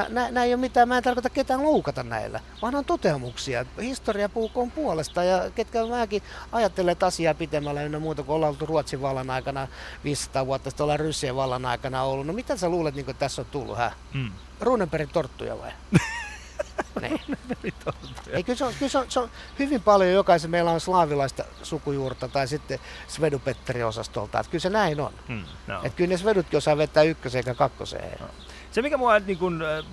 Nämä ei ole mitään, mä en tarkoita ketään loukata näillä, vaan on toteamuksia. Historia puhukoon puolesta ja ketkä mäkin ajattelet asiaa pitemmällä ynnä muuta, kun ollaan oltu Ruotsin vallan aikana 500 vuotta, sitten ollaan Ryssien vallan aikana ollut. No mitä sä luulet, niin tässä on tullut, hä? Mm. Runebergin torttuja vai? niin. Ei, kyllä, se on, kyllä se, on, se on hyvin paljon jokaisen, meillä on slaavilaista sukujuurta tai sitten Svedupetteri-osastolta, että kyllä se näin on. Mm. No. Että kyllä ne Svedutkin osaa vetää ykköseen eikä kakkoseen. Se mikä mua niin kun, äh,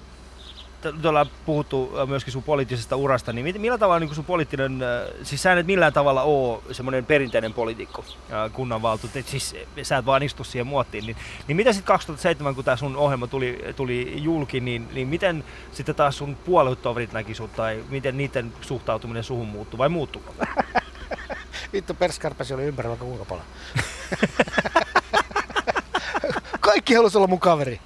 ollaan puhuttu äh, myöskin sun poliittisesta urasta, niin millä tavalla niin sun poliittinen, äh, siis sä et millään tavalla oo semmoinen perinteinen poliitikko, äh, kunnanvaltuutettu, et siis sä et vaan istu siihen muottiin, niin, niin mitä sitten 2007, kun tämä sun ohjelma tuli, tuli julki, niin, niin miten sitten taas sun puoluetoverit näki sut, tai miten niiden suhtautuminen suhun muuttui, vai muuttuko? Vittu perskarpesi oli ympärillä vaikka kuinka paljon. Kaikki halusi olla mun kaveri.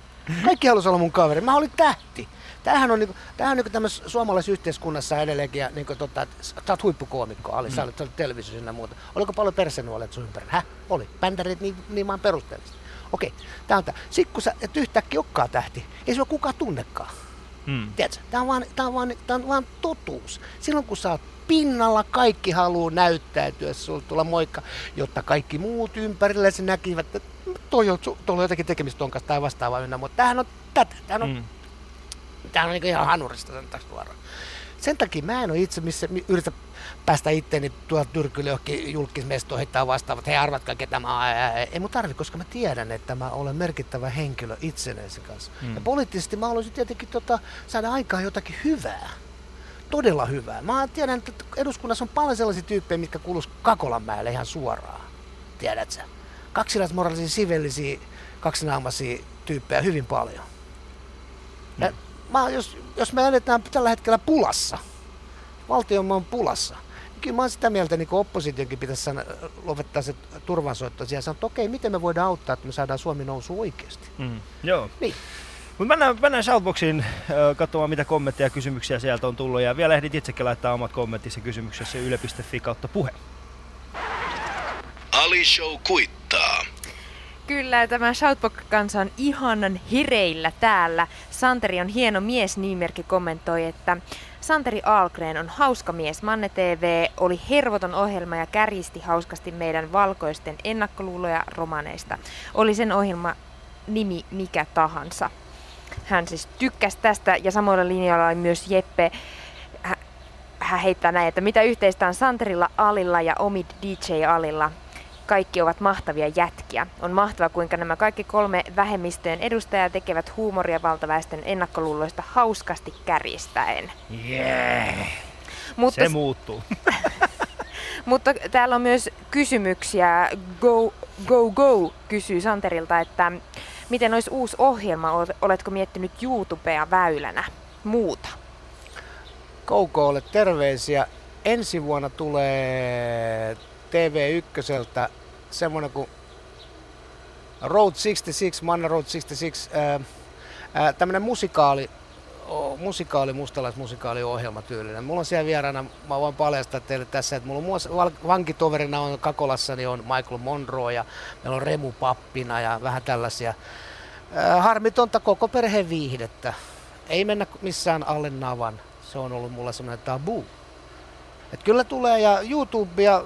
Kaikki halusi olla mun kaveri. Mä olin tähti. Tämähän on, niinku, tämähän on niinku tämmöisessä suomalaisessa yhteiskunnassa edelleenkin, ja niinku, tota, sä oot huippukoomikko, Ali, mm. sä olet, sä olet televisiossa ja muuta. Oliko paljon persenuolet sun ympärillä? Häh? Oli. Bändärit niin, niin vaan perusteellisesti. Okei, tää on tää. Sitten kun sä et yhtäkkiä olekaan tähti, ei sua kukaan tunnekaan. Hmm. Tiedätkö? Tämä on, vaan, tää on, vaan, tää on vaan totuus. Silloin kun sä oot pinnalla, kaikki haluaa näyttäytyä, sulla tulla moikka, jotta kaikki muut ympärillä se näkivät, että toi on, tuolla on jotakin tekemistä ton kanssa tai vastaavaa ynnä, mutta tämähän on tätä, tämähän on, Mm. Mm. tämähän on niin ihan hanurista sanotaan suoraan. Sen takia mä en ole itse missä mi- yritä päästä itteeni tuolta tyrkylle johonkin julkismestoon heittää vastaavat, hei arvatkaa ketä mä oon. Ei mun tarvi, koska mä tiedän, että mä olen merkittävä henkilö itsenäisen kanssa. Mm. Mm. Ja poliittisesti mä haluaisin tietenkin tota, saada aikaan jotakin hyvää. Todella hyvää. Mä tiedän, että eduskunnassa on paljon sellaisia tyyppejä, mitkä kuuluisi Kakolanmäelle ihan suoraan. Tiedät sä? Kaksilaismoraalisia, sivellisiä, kaksinaamaisia tyyppejä hyvin paljon. Ja mä, jos, jos me eletään tällä hetkellä pulassa, valtion on pulassa, niin kyllä mä oon sitä mieltä, niin kuin oppositionkin pitäisi sana, lopettaa se turvansoitto ja sanoa, että okei, miten me voidaan auttaa, että me saadaan Suomi nousu oikeasti. Mm. Joo. Niin. Mutta mennään, mennään Shoutboxiin äh, katsomaan, mitä kommentteja ja kysymyksiä sieltä on tullut. Ja vielä ehdit itsekin laittaa omat kommenttis ja kysymyksessä yle.fi kautta puhe. Ali Show kuittaa. Kyllä, tämä Shoutbox-kansa on ihanan hereillä täällä. Santeri on hieno mies, nimimerkki kommentoi, että Santeri Algren on hauska mies. Manne TV oli hervoton ohjelma ja kärjisti hauskasti meidän valkoisten ennakkoluuloja romaneista. Oli sen ohjelma nimi mikä tahansa. Hän siis tykkäsi tästä ja samoilla linjoilla oli myös Jeppe. Hä- Hän heittää näin, että mitä yhteistä on Santerilla, Alilla ja Omid DJ Alilla. Kaikki ovat mahtavia jätkiä. On mahtavaa, kuinka nämä kaikki kolme vähemmistöjen edustajaa tekevät huumoria valtaväestön ennakkoluuloista hauskasti kärjistäen. Yeah. Mutta, Se muuttuu. mutta täällä on myös kysymyksiä. Go, go, go kysyy Santerilta, että miten olisi uusi ohjelma? Olet- Oletko miettinyt YouTubea väylänä? Muuta. Koukoolle terveisiä. Ensi vuonna tulee TV1 semmoinen kuin Road 66, Manna Road 66, ää, ää, tämmönen musikaali, o, musikaali, mustalaismusikaaliohjelma tyylinen. Mulla on siellä vieraana, mä voin paljastaa teille tässä, että mulla on muassa vankitoverina on Kakolassa, niin on Michael Monroe ja meillä on Remu Pappina ja vähän tällaisia. Ää, harmitonta koko perheen viihdettä. Ei mennä missään alle navan. Se on ollut mulla semmoinen tabu. Et kyllä tulee ja YouTubea,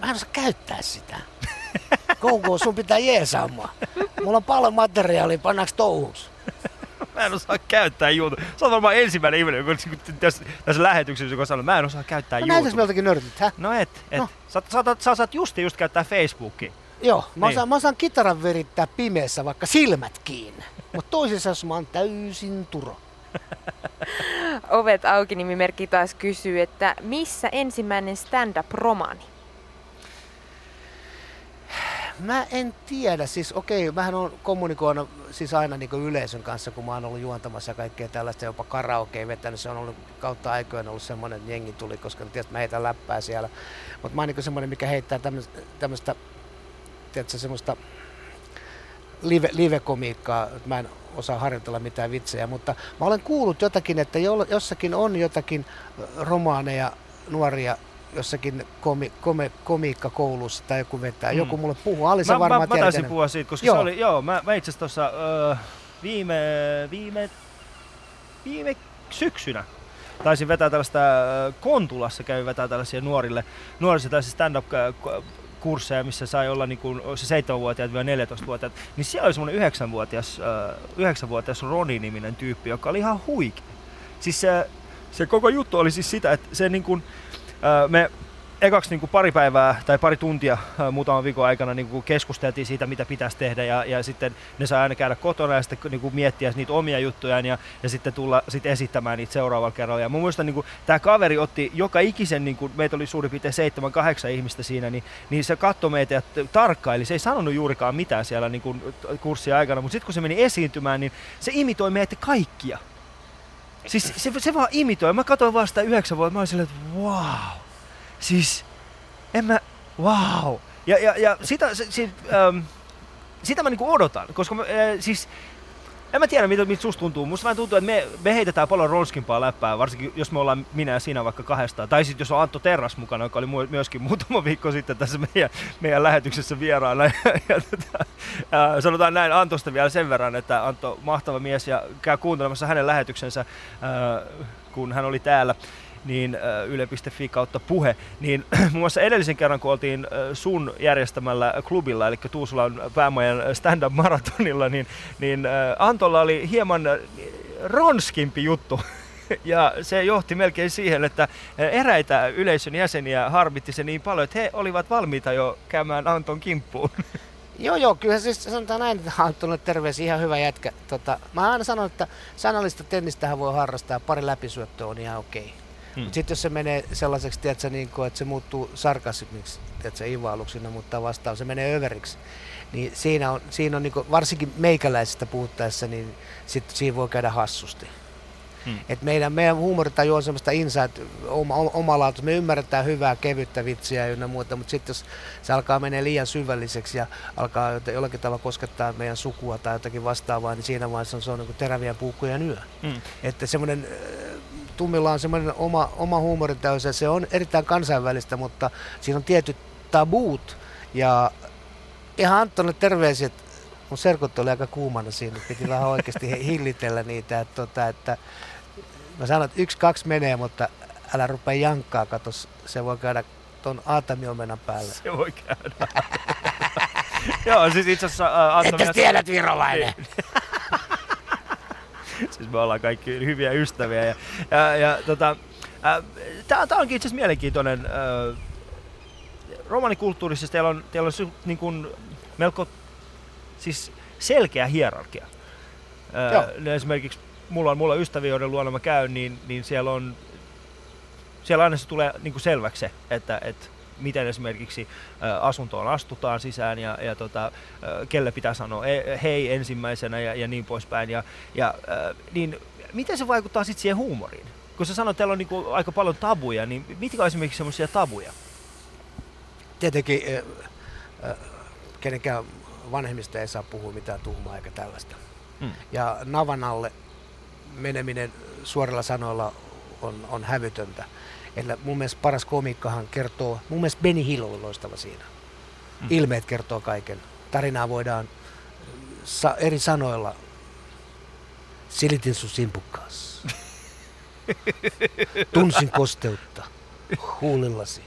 mä en osaa käyttää sitä. Go, sun pitää jeesaamaan. Mulla on paljon materiaalia, pannaanko touhus? mä en osaa käyttää YouTube. Sä oot varmaan ensimmäinen ihminen, joka tässä, tässä lähetyksessä, joka sanoo, mä en osaa käyttää No YouTube. näytäks meiltäkin nörtit, hä? No et, et. No. Sä, sä, sä, sä saat just just käyttää Facebookia. Joo, mä, Niin. osaan, mä osaan kitaran virittää pimeässä vaikka silmät kiinni. Mutta toisessa mä oon täysin turo. Ovet auki nimimerkki taas kysyy, että missä ensimmäinen stand-up-romaani? Mä en tiedä, siis okei, mähän on kommunikoinut siis aina niin yleisön kanssa, kun mä oon ollut juontamassa ja kaikkea tällaista, jopa karaokea vetänyt, se on ollut kautta aikojen ollut semmoinen, että jengi tuli, koska tietysti mä heitän läppää siellä. Mutta mä oon niin semmoinen, mikä heittää tämmöistä, tiedätkö, semmoista live, live-komiikkaa, mä en osaa harjoitella mitään vitsejä, mutta mä olen kuullut jotakin, että jo, jossakin on jotakin romaaneja nuoria jossakin komi, komi, komiikkakoulussa tai joku vetää. Mm. Joku mulle puhuu. Alisa Mä, mä, varmaan mä tiedät taisin puhua siitä, koska Joo. se oli, joo, mä, mä itse tuossa öö, viime, viime, viime syksynä taisin vetää tällaista, Kontulassa kävin vetää tällaisia nuorille, nuorille tällaisia stand-up-kursseja, missä sai olla niin kuin, se 7-vuotiaat 14-vuotiaat, niin siellä oli semmoinen 9-vuotias, ö, 9-vuotias Roni-niminen tyyppi, joka oli ihan huikea. Siis se, se koko juttu oli siis sitä, että se niin kuin, me ekaksi niin kuin pari päivää tai pari tuntia muutaman viikon aikana niin kuin keskusteltiin siitä, mitä pitäisi tehdä ja, ja sitten ne sai aina käydä kotona ja sitten niin kuin miettiä niitä omia juttujaan ja, ja sitten tulla sitten esittämään niitä seuraavalla kerralla. Ja mun mielestä niin kuin, tämä kaveri otti joka ikisen, niin kuin, meitä oli suurin piirtein seitsemän, kahdeksan ihmistä siinä, niin, niin se katsoi meitä ja tarkkaili. Se ei sanonut juurikaan mitään siellä niin kuin, aikana, mutta sitten kun se meni esiintymään, niin se imitoi meitä kaikkia. Siis se, se vaan imitoi. Mä katsoin vaan sitä yhdeksän vuotta, mä olin silleen, että wow. Siis, en mä, wow. Ja, ja, ja sitä, se, se, ähm, sitä mä niinku odotan, koska mä, äh, siis, en mä tiedä, mitä, mitä susta tuntuu. Musta vähän tuntuu, että me, me heitetään paljon ronskimpaa läppää, varsinkin jos me ollaan minä ja sinä vaikka kahdestaan. Tai sitten jos on Antto Terras mukana, joka oli myöskin muutama viikko sitten tässä meidän, meidän lähetyksessä vieraana. Ja, ja tota, äh, sanotaan näin Antosta vielä sen verran, että Antto mahtava mies ja käy kuuntelemassa hänen lähetyksensä, äh, kun hän oli täällä niin yle.fi kautta puhe, niin muun muassa edellisen kerran, kun oltiin sun järjestämällä klubilla, eli Tuusulan päämajan stand-up maratonilla, niin, niin Antolla oli hieman ronskimpi juttu. Ja se johti melkein siihen, että eräitä yleisön jäseniä harmitti se niin paljon, että he olivat valmiita jo käymään Anton kimppuun. Joo, joo, kyllä siis sanotaan näin, että Anttolle terveisiä, ihan hyvä jätkä. Tota, mä aina sanon, että säännöllistä tennistähän voi harrastaa, pari läpisyöttöä on ihan okei. Hmm. Mutta sitten jos se menee sellaiseksi, tiedätkö, niin kuin, että se muuttuu sarkasmiksi, tiedätkö, ivailuksina, mutta vastaan se menee överiksi, niin siinä on, siinä on niin kuin, varsinkin meikäläisistä puhuttaessa, niin sit siinä voi käydä hassusti. Hmm. Et meidän, meidän huumoritaju on semmoista insight, oma, oma, omalaatuista. Me ymmärretään hyvää, kevyttä vitsiä ja muuta, mutta sitten jos se alkaa mennä liian syvälliseksi ja alkaa jollakin tavalla koskettaa meidän sukua tai jotakin vastaavaa, niin siinä vaiheessa on, se on niin teräviä puukkojen yö. Mm. Että semmoinen Tummilla on semmoinen oma, oma huumorintäys ja se on erittäin kansainvälistä, mutta siinä on tietyt tabuut. Ja ihan Anttonille terveisiä, että mun serkut oli aika kuumana siinä, piti vähän oikeasti hillitellä niitä. Että, tota, että mä sanon, että yksi, kaksi menee, mutta älä rupea jankkaa, katos, se voi käydä ton aatamiomenan päälle. Se voi käydä. Joo, siis itse asiassa äh, Että myös- tiedät virolainen! siis me ollaan kaikki hyviä ystäviä. Ja, ja, ja tota, tämä onkin itse asiassa mielenkiintoinen. Äh, romanikulttuurissa teillä on, teillä on niin kuin melko siis selkeä hierarkia. Äh, esimerkiksi mulla on, mulla on ystäviä, joiden luona mä käyn, niin, niin siellä on siellä aina se tulee niin kuin selväksi se, että, että miten esimerkiksi asuntoon astutaan sisään ja, ja tota, kelle pitää sanoa e- hei ensimmäisenä ja, ja niin poispäin. Ja, ja, niin miten se vaikuttaa sitten siihen huumoriin? Kun sä sanoit, että teillä on niinku aika paljon tabuja, niin mitkä on esimerkiksi semmoisia tabuja? Tietenkin äh, äh, kenenkään vanhemmista ei saa puhua mitään tuhmaa eikä tällaista. Mm. Ja navan alle meneminen suorilla sanoilla on, on hävytöntä. Eli mun mielestä paras komiikkahan kertoo, mun mielestä Benny Hill oli loistava siinä. Mm. Ilmeet kertoo kaiken. Tarinaa voidaan sa- eri sanoilla. Silitin sun simpukkaas. Tunsin kosteutta huulillasi.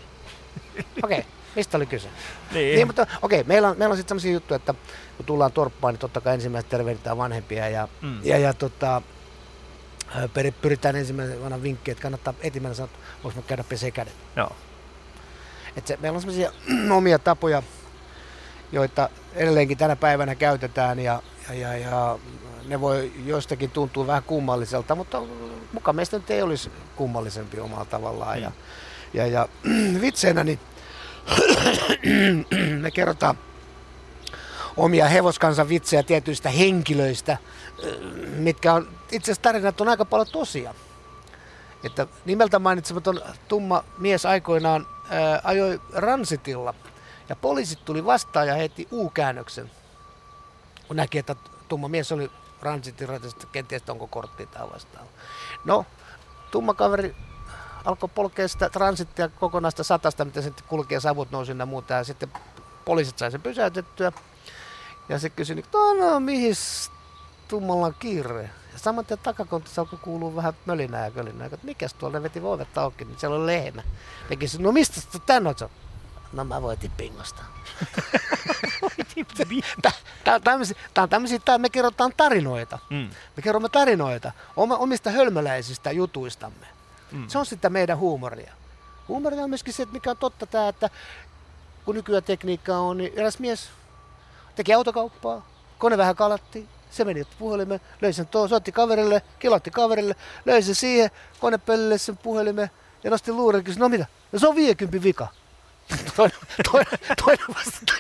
Okei. Okay. Mistä oli kyse? Niin. Niin, mutta okei, meillä on, meillä on sitten sellaisia juttuja, että kun tullaan torppaan, niin totta kai ensimmäisenä tervehditään vanhempia ja, Mm. ja, ja tota, pyritään ensimmäisenä vinkkiä, että kannattaa heti mennä sanoa, että voisi mä käydä pesee kädet. Joo. Et se, meillä on sellaisia omia tapoja, joita edelleenkin tänä päivänä käytetään ja, ja, ja, ja ne voi joistakin tuntua vähän kummalliselta, mutta mukaan meistä nyt ei olisi kummallisempi omalla tavallaan. Ja, ja, ja vitseinä niin me kerrotaan omia hevoskansan vitsejä tietyistä henkilöistä, mitkä on, itse asiassa tarinat on aika paljon tosia. Että nimeltä mainitsematon tumma mies aikoinaan ää, ajoi Ransitilla ja poliisit tuli vastaan ja heitti U-käännöksen. Kun näki, että tumma mies oli Ransitin ratista, kenties onko korttia tai vastaan. No, tumma kaveri alkoi polkea sitä transittia kokonaista satasta, mitä sitten kulkee, savut nousi ja muuta. Ja sitten poliisit sai sen pysäytettyä. Ja se kysyi, että no, no mihin tummalla on kiire? Ja saman tien takakontissa alkoi kuulua vähän mölinää ja kölinää. Että mikäs tuolla ne veti ovet auki, niin siellä oli lehmä. Ne kysyi, no mistä sä tän oot? No mä voitin pingosta. Tämä on tämmöisiä, tää on me kerrotaan tarinoita. Mm. Me kerromme tarinoita omista hölmöläisistä jutuistamme. Mm. Se on sitä meidän huumoria. Huumoria on myöskin se, että mikä on totta tämä, että kun nykyään tekniikkaa on, niin eräs mies teki autokauppaa, kone vähän kalatti, se meni puhelimeen, löi sen tuo, soitti kaverille, kilatti kaverille, löi sen siihen, konepellille sen puhelimeen ja nosti luuren ja kysyi, no mitä? No se on 50 vika. toinen, toinen, toinen vastata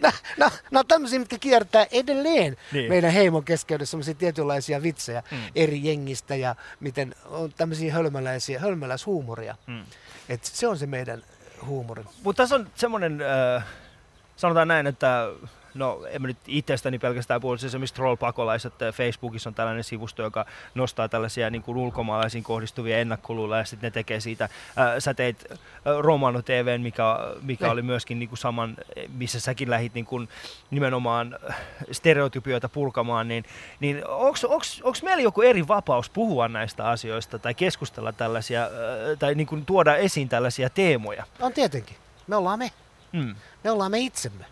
Nämä no, on tämmöisiä, mitkä kiertää edelleen Niin. niin. meidän heimon keskeydessä semmoisia tietynlaisia vitsejä mm. eri jengistä ja miten on tämmöisiä hölmöläisiä, hölmöläishuumoria. Mm. Et se on se meidän huumori. Mutta tässä on semmoinen, äh, sanotaan näin, että no en mä nyt itsestäni pelkästään puhu, siis esimerkiksi troll-pakolaiset, Facebookissa on tällainen sivusto, joka nostaa tällaisia niin kuin ulkomaalaisiin kohdistuvia ennakkoluuloja ja sitten ne tekee siitä, äh, sä teit äh, Romano TVn, mikä, mikä Niin. oli myöskin niin kuin saman, missä säkin lähit niin kuin nimenomaan äh, stereotypioita purkamaan, niin, niin onko meillä joku eri vapaus puhua näistä asioista tai keskustella tällaisia, tai niin kuin tuoda esiin tällaisia teemoja? On tietenkin. Me ollaan me. Mm. Me ollaan me itsemme.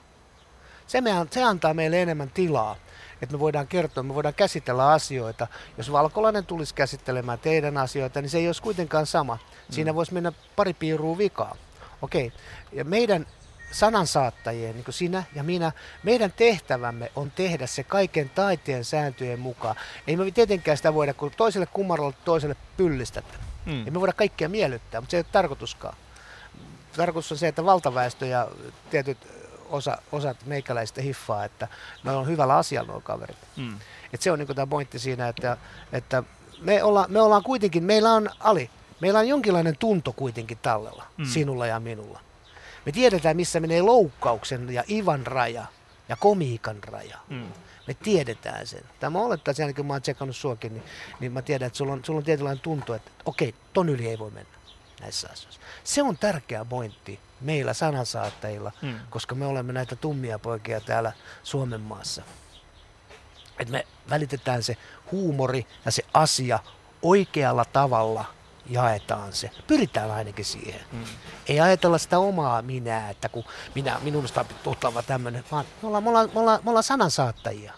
Se, me, se antaa meille enemmän tilaa, että me voidaan kertoa, me voidaan käsitellä asioita. Jos valkolainen tulisi käsittelemään teidän asioita, niin se ei olisi kuitenkaan sama. Siinä voisi mennä pari piirua vikaa. Okei, ja meidän sanansaattajien, niin kuin sinä ja minä, meidän tehtävämme on tehdä se kaiken taiteen sääntöjen mukaan. Ei me tietenkään sitä voida, kun toiselle kumarolle toiselle pyllistätte. Mm. Ei me voida kaikkia miellyttää, mutta se ei ole tarkoituskaan. Tarkoitus on se, että valtaväestö ja tietyt osa, osat meikäläistä hiffaa, että me on hyvällä asialla nuo kaverit. Mm. Et se on niinku tämä pointti siinä, että, että me, olla, me ollaan kuitenkin, meillä on Ali, meillä on jonkinlainen tunto kuitenkin tallella, Mm. sinulla ja minulla. Me tiedetään, missä menee loukkauksen ja Ivan raja ja komiikan raja. Mm. Me tiedetään sen. Tämä olettaisiin, ainakin kun mä oon tsekannut suokin, niin, niin mä tiedän, että sulla on, sulla on tietynlainen tunto, että okei, ton yli ei voi mennä näissä asioissa. Se on tärkeä pointti meillä sanansaattajilla, Mm. koska me olemme näitä tummia poikia täällä Suomen maassa. Että me välitetään se huumori ja se asia oikealla tavalla jaetaan se. Pyritään ainakin siihen. Mm. Ei ajatella sitä omaa minää, että kun minä, minusta on tuttava tämmöinen, vaan me ollaan, me, ollaan, me, ollaan, me ollaan sanansaattajia.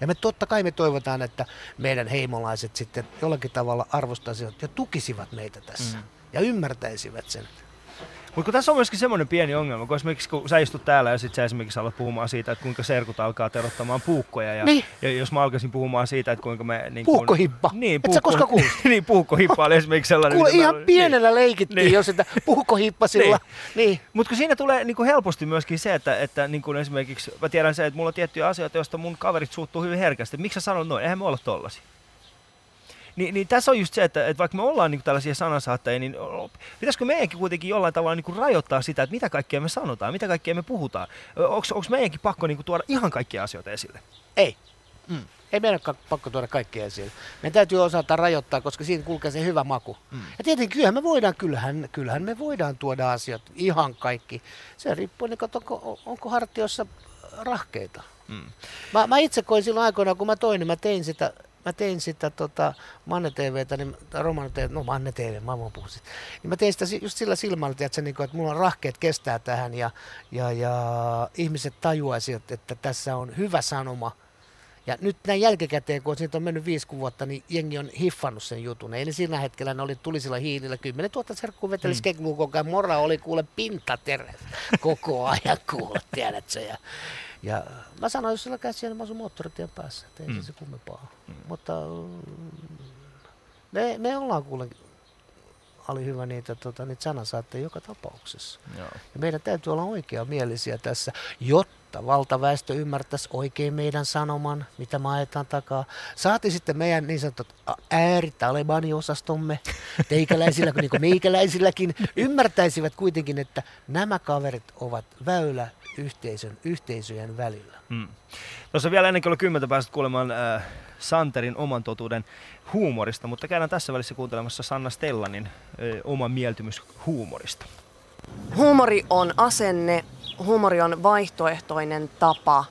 Ja me totta kai me toivotaan, että meidän heimolaiset sitten jollakin tavalla arvostaisivat ja tukisivat meitä tässä. Mm. Ja ymmärtäisivät sen. Mutta kun tässä on myöskin semmoinen pieni ongelma, kun esimerkiksi kun sä istut täällä ja sitten sä esimerkiksi alat puhumaan siitä, että kuinka serkut alkaa terottamaan puukkoja. Ja, Niin. ja jos mä alkaisin puhumaan siitä, että kuinka me... Niin Puukkohippa. Niin, Et sä koskaan kuullut? niin, puukkohippa oli esimerkiksi sellainen. Kuule, mitä ihan oli- pienellä leikittiin Niin. jo sitä puukohippasilla. Niin. Mutta kun siinä tulee niin kuin helposti myöskin se, että, että niin kuin esimerkiksi mä tiedän se, että mulla on tiettyjä asioita, joista mun kaverit suuttuu hyvin herkästi. Miksi sä sanot noin? Eihän me olla tollasi. Niin, niin tässä on just se, että, että vaikka me ollaan niin tällaisia sanansaattajia, niin pitäisikö meidänkin kuitenkin jollain tavalla niin rajoittaa sitä, että mitä kaikkea me sanotaan, mitä kaikkea me puhutaan. Onko meidänkin pakko niin tuoda ihan kaikkia asioita esille? Ei. Mm. Ei meidän ka- pakko tuoda kaikkea esille. Meidän täytyy osata rajoittaa, koska siinä kulkee se hyvä maku. Mm. Ja tietenkin kyllähän me voidaan, kyllähän, kyllähän me voidaan tuoda asiat, ihan kaikki. Se riippuu, niin onko, onko hartiossa rahkeita. Mm. Mä, mä itse koin silloin aikoinaan, kun mä toin, niin mä tein sitä mä tein sitä tota, Manne TVtä, niin, Romano TV, no Manne TV, mä voin puhua siitä. Niin mä tein sitä si- just sillä silmällä, että, niin kuin, että mulla on rahkeet kestää tähän ja, ja, ja ihmiset tajuaisivat, että tässä on hyvä sanoma. Ja nyt näin jälkikäteen, kun siitä on mennyt viisi vuotta, niin jengi on hiffannut sen jutun. Eli siinä hetkellä ne oli tulisilla hiilillä 10 000 serkkuu veteli mm. koko ajan. Mora oli kuule pintaterä koko ajan kuule, tiedätkö. Ja, ja mä sanoin, jos sillä käsiä, niin mä asun moottoritien päässä. Että ei mm. se kummempaa. Mm. Mutta mm, me, me ollaan kuule oli hyvä niitä, tota, niitä sanasaatteja joka tapauksessa. Joo. Ja meidän täytyy olla oikea mielisiä tässä, jotta valtaväestö ymmärtäisi oikein meidän sanoman, mitä me ajetaan takaa. Saati sitten meidän niin sanotut ääritalebani-osastomme, teikäläisillä niin kuin meikäläisilläkin, ymmärtäisivät kuitenkin, että nämä kaverit ovat väylä yhteisön, yhteisöjen välillä. Mm. Tuossa vielä ennen kello 10 pääset kuulemaan äh, Santerin oman totuuden huumorista, mutta käydään tässä välissä kuuntelemassa Sanna Stellanin äh, oman mieltymys huumorista. Huumori on asenne, huumori on vaihtoehtoinen tapa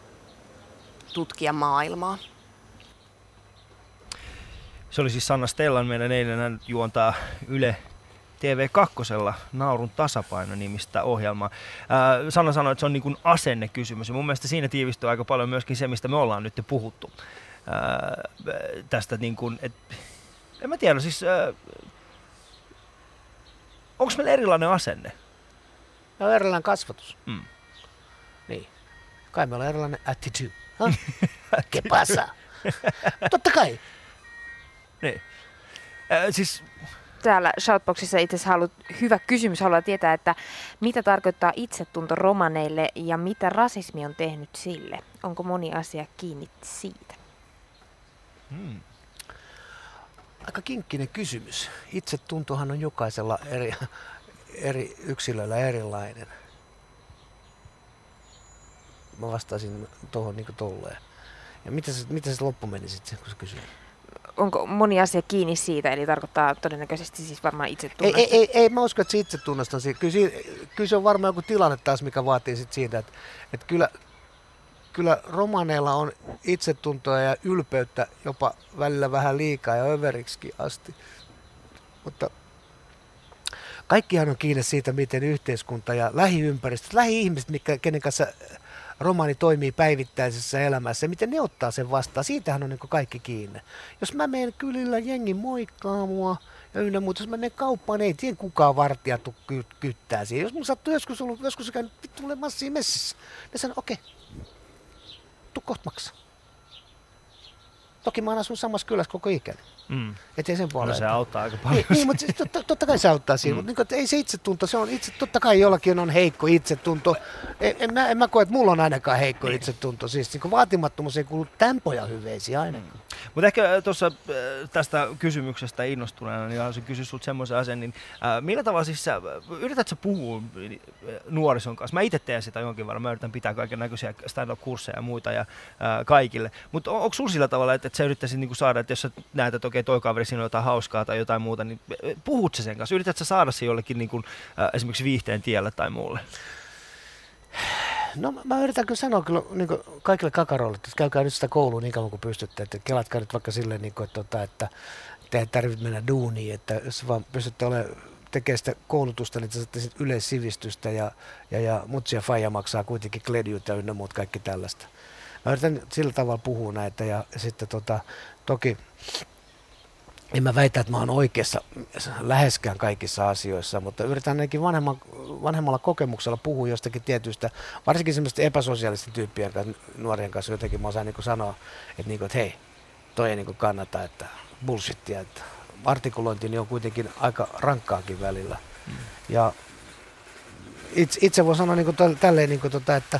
tutkia maailmaa. Se oli siis Sanna Stellan meidän eilen, juontaa Yle TV2 Naurun tasapaino nimistä ohjelmaa. Ää, Sanna sanoi, että se on niin kuin asennekysymys ja mun mielestä siinä tiivistyy aika paljon myöskin se, mistä me ollaan nyt puhuttu. Ää, tästä niin kuin, et, en mä tiedä, siis onko meillä erilainen asenne? On erilainen kasvatus. Mm. Niin. Kai me ollaan erilainen attitude. Huh? Que pasa? Totta kai. Niin. Ää, siis täällä Shoutboxissa itse asiassa haluat, hyvä kysymys, haluaa tietää, että mitä tarkoittaa itsetunto romaneille ja mitä rasismi on tehnyt sille? Onko moni asia kiinni siitä? hmm. Aika kinkkinen kysymys. Itsetuntohan on jokaisella eri, eri yksilöllä erilainen. Mä vastaisin tuohon niin tolleen. Ja mitä se, mitä se loppu meni sitten, kun sä kysyit? Onko moni asia kiinni siitä, eli tarkoittaa todennäköisesti siis varmaan itse ei, ei, ei, ei, mä usko, että se itse tunnustaa. Kyllä, kyllä se on varmaan joku tilanne taas, mikä vaatii sit siitä, että, että kyllä, kyllä romaneilla on itsetuntoa ja ylpeyttä jopa välillä vähän liikaa ja överiksi asti. Mutta kaikkihan on kiinni siitä, miten yhteiskunta ja lähiympäristö, lähi-ihmiset, mikä, kenen kanssa romaani toimii päivittäisessä elämässä miten ne ottaa sen vastaan. Siitähän on niin kaikki kiinni. Jos mä menen kylillä, jengi moikkaa mua ja ynnä muuta, jos mä menen kauppaan, ei tiedä kukaan vartija ky- kyttää siihen. Jos mun sattuu joskus ollut, joskus käynyt vittu mulle massiin messissä, ne sanoo, okei, okay, tuu kohta maksaa. Toki mä asun samassa kylässä koko ikäni. Mm. Ettei sen puolella. No se auttaa aika paljon. Niin, niin mutta siis totta, totta, kai se auttaa siinä, mm. mutta niin, ei se itsetunto, se on itse, totta kai jollakin on heikko itsetunto. En, en, mä, en mä koe, että mulla on ainakaan heikko niin. itsetunto. Siis niin vaatimattomuus ei kuulu tämän pojan hyveisiin ainakaan. Mm. Mutta ehkä äh, tuossa äh, tästä kysymyksestä innostuneena, niin haluaisin kysyä sinulta semmoisen asian, niin äh, millä tavalla siis sä, yrität sä puhua äh, nuorison kanssa? Mä itse teen sitä jonkin verran, mä yritän pitää kaiken näköisiä stand-up-kursseja ja muita ja äh, kaikille. Mutta on, onko sulla sillä tavalla, että, että sä yrittäisit niinku saada, että jos sä näet, että okei, okay, toi kaveri siinä on jotain hauskaa tai jotain muuta, niin puhut sen kanssa? Yrität sä saada se jollekin niin kuin, äh, esimerkiksi viihteen tielle tai muulle? No mä yritän kyllä sanoa kyllä niin kaikille kakaroille, että käykää nyt sitä koulua niin kauan kuin pystytte, että kelatkaa nyt vaikka silleen, niin kuin, että, tota, että te ei tarvitse mennä duuniin, että jos vaan pystytte olemaan tekemään sitä koulutusta, niin te saatte yleissivistystä ja, ja, ja mutsia faija maksaa kuitenkin kledjuita ynnä muut kaikki tällaista. Mä yritän sillä tavalla puhua näitä ja sitten tota, toki en mä väitä, että mä oon oikeassa läheskään kaikissa asioissa, mutta yritän ainakin vanhemman, vanhemmalla kokemuksella puhua jostakin tietystä, varsinkin semmoista epäsosiaalisten tyyppien kanssa, nuorien kanssa jotenkin mä osaan niin sanoa, että, niin kuin, että hei, toi ei niin kannata, että bullshittia, että artikulointi niin on kuitenkin aika rankkaakin välillä. Mm. Ja itse, itse voi sanoa niin kuin tälleen, niin kuin tota, että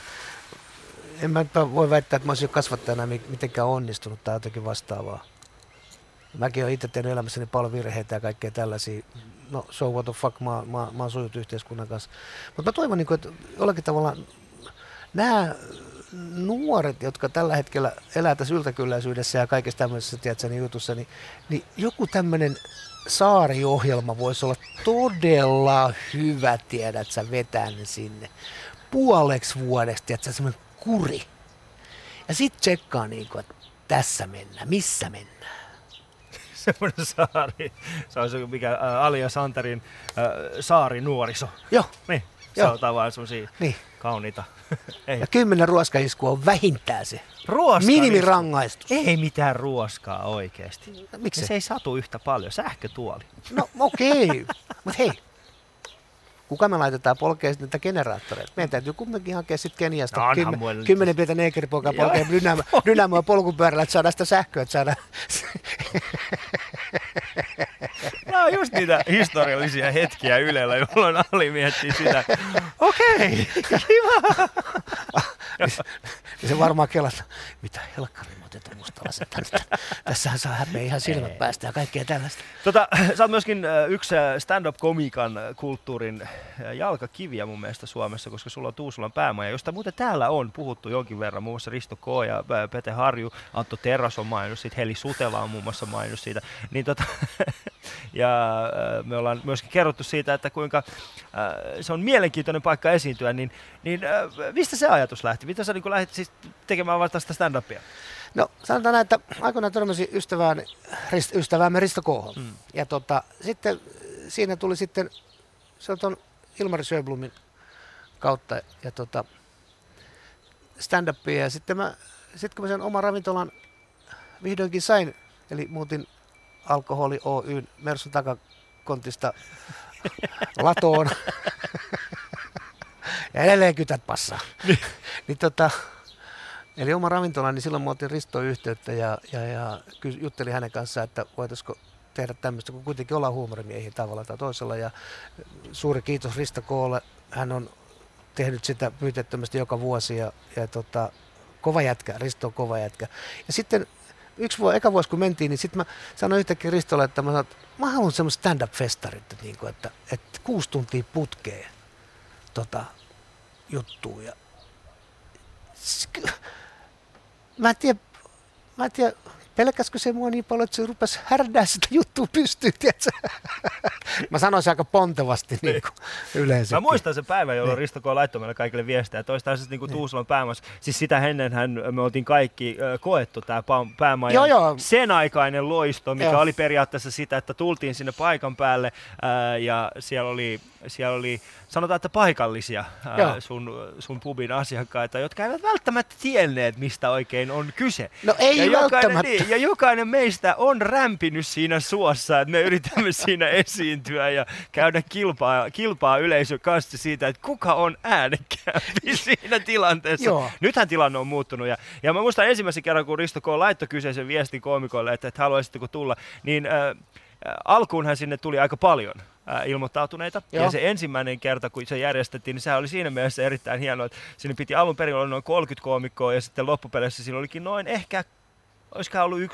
en mä voi väittää, että mä olisin kasvattajana mitenkään onnistunut tai jotenkin vastaavaa. Mäkin olen itse tehnyt elämässäni paljon virheitä ja kaikkea tällaisia. No, so what the fuck, mä, mä, mä oon sujut yhteiskunnan kanssa. Mutta mä toivon, niin että jollakin tavalla nämä nuoret, jotka tällä hetkellä elää tässä yltäkylläisyydessä ja kaikessa tämmöisessä tiedätkö, niin jutussa, niin, niin joku tämmöinen saariohjelma voisi olla todella hyvä, tiedät sä, vetää ne sinne puoleksi vuodeksi, tiedätkö, semmoinen kuri. Ja sitten tsekkaa, niin kuin, että tässä mennään, missä mennään. semmoinen saari. Se on se, mikä ä, Alia Santerin ä, saari nuoriso. Joo, Niin, Joo. sanotaan vaan semmosia niin. kauniita. Ei. Ja kymmenen ruoskaiskua on vähintään se. Ruoska. Minimirangaistus. Ei mitään ruoskaa oikeesti. Miksi Se se? ei satu yhtä paljon. Sähkötuoli. No okei, okay. mutta hei. Kuka me laitetaan polkea sitten niitä generaattoreita? Meidän täytyy kumminkin hakea sitten Keniasta No kymmen, mulla nyt- kymmenen pientä neekeripoikaa Joo. polkea dynamo, dynamoa polkupyörällä, että saadaan sitä sähköä, että saadaan... Nämä on just niitä historiallisia hetkiä Ylellä, jolloin Ali miettii sitä. Okei, kiva. Ja se varmaan kelata, mitä helkkari otetaan mustalaiset. Tässähän saa häpeä ihan silmät päästä ja kaikkea tällaista. Tota, sä oot myöskin yksi stand-up-komiikan äh, kulttuurin jalkakiviä mun mielestä Suomessa, koska sulla on Tuusulan päämaja, josta muuten täällä on puhuttu jonkin verran, muun muassa Risto K. ja Pete Harju, Antto Terras on maininnut siitä, Heli Sutela on muun muassa maininnut siitä. Niin tota, ja me ollaan myöskin kerrottu siitä, että kuinka se on mielenkiintoinen paikka esiintyä, niin, niin mistä se ajatus lähti? Mitä sä niin lähdit siis tekemään vasta sitä stand-upia? No sanotaan näin, että aikoinaan törmäsin ystävään, rist, ystäväämme Risto K. Mm. Ja tota, sitten siinä tuli sitten, se on ton Ilmari Sjöblumin kautta ja tota, stand-upia. Ja sitten mä, sit kun mä sen oman ravintolan vihdoinkin sain, eli muutin Alkoholi Oyn Mersun takakontista latoon. ja edelleen kytät passaa. niin tota, Eli oma ravintola, niin silloin mä otin Ristoon yhteyttä ja, ja, ja juttelin hänen kanssaan, että voitaisiko tehdä tämmöistä, kun kuitenkin ollaan huumorimiehiä tavalla tai toisella. Ja suuri kiitos Risto Koolle. Hän on tehnyt sitä pyytettömästi joka vuosi ja, ja tota, kova jätkä, Risto on kova jätkä. Ja sitten yksi vuosi, eka vuosi kun mentiin, niin sitten mä sanoin yhtäkkiä Ristolle, että mä, sanoin, että mä haluan semmoista stand-up-festarit, että, niin kuin, että, että kuusi tuntia putkeen tota, juttua. Ja mä en tiedä, mä en tiedä, pelkäskö se mua niin paljon, että se rupesi härdää sitä juttua pystyyn, tiedätkö? Mä sanoisin aika pontevasti niin kuin yleensä. Mä muistan sen päivän, jolloin Niin. Risto K. laittoi meille kaikille viestejä. Toistaiseksi niin Tuusulan päämässä. Siis sitä ennenhän me oltiin kaikki koettu tämä päämaja. Joo, joo. Sen aikainen loisto, mikä Joo. oli periaatteessa sitä, että tultiin sinne paikan päälle ää, ja siellä oli, siellä oli, sanotaan, että paikallisia ää, sun, sun pubin asiakkaita, jotka eivät välttämättä tienneet, mistä oikein on kyse. No ei ja jokainen, välttämättä. niin, ja jokainen meistä on rämpinyt siinä suossa, että me yritämme siinä esiintyä ja käydä kilpaa, kilpaa yleisön kanssa siitä, että kuka on äänekkäämpi siinä tilanteessa. Joo. Nythän tilanne on muuttunut. Ja, ja mä muistan ensimmäisen kerran, kun Risto K. laittoi kyseisen viestin koomikoille, että, että haluaisitteko tulla, niin äh, alkuunhan sinne tuli aika paljon äh, ilmoittautuneita. Joo. Ja se ensimmäinen kerta, kun se järjestettiin, niin se oli siinä mielessä erittäin hienoa, että sinne piti alun perin olla noin 30 koomikkoa ja sitten loppupeleissä siinä olikin noin ehkä olisikohan ollut 11-12,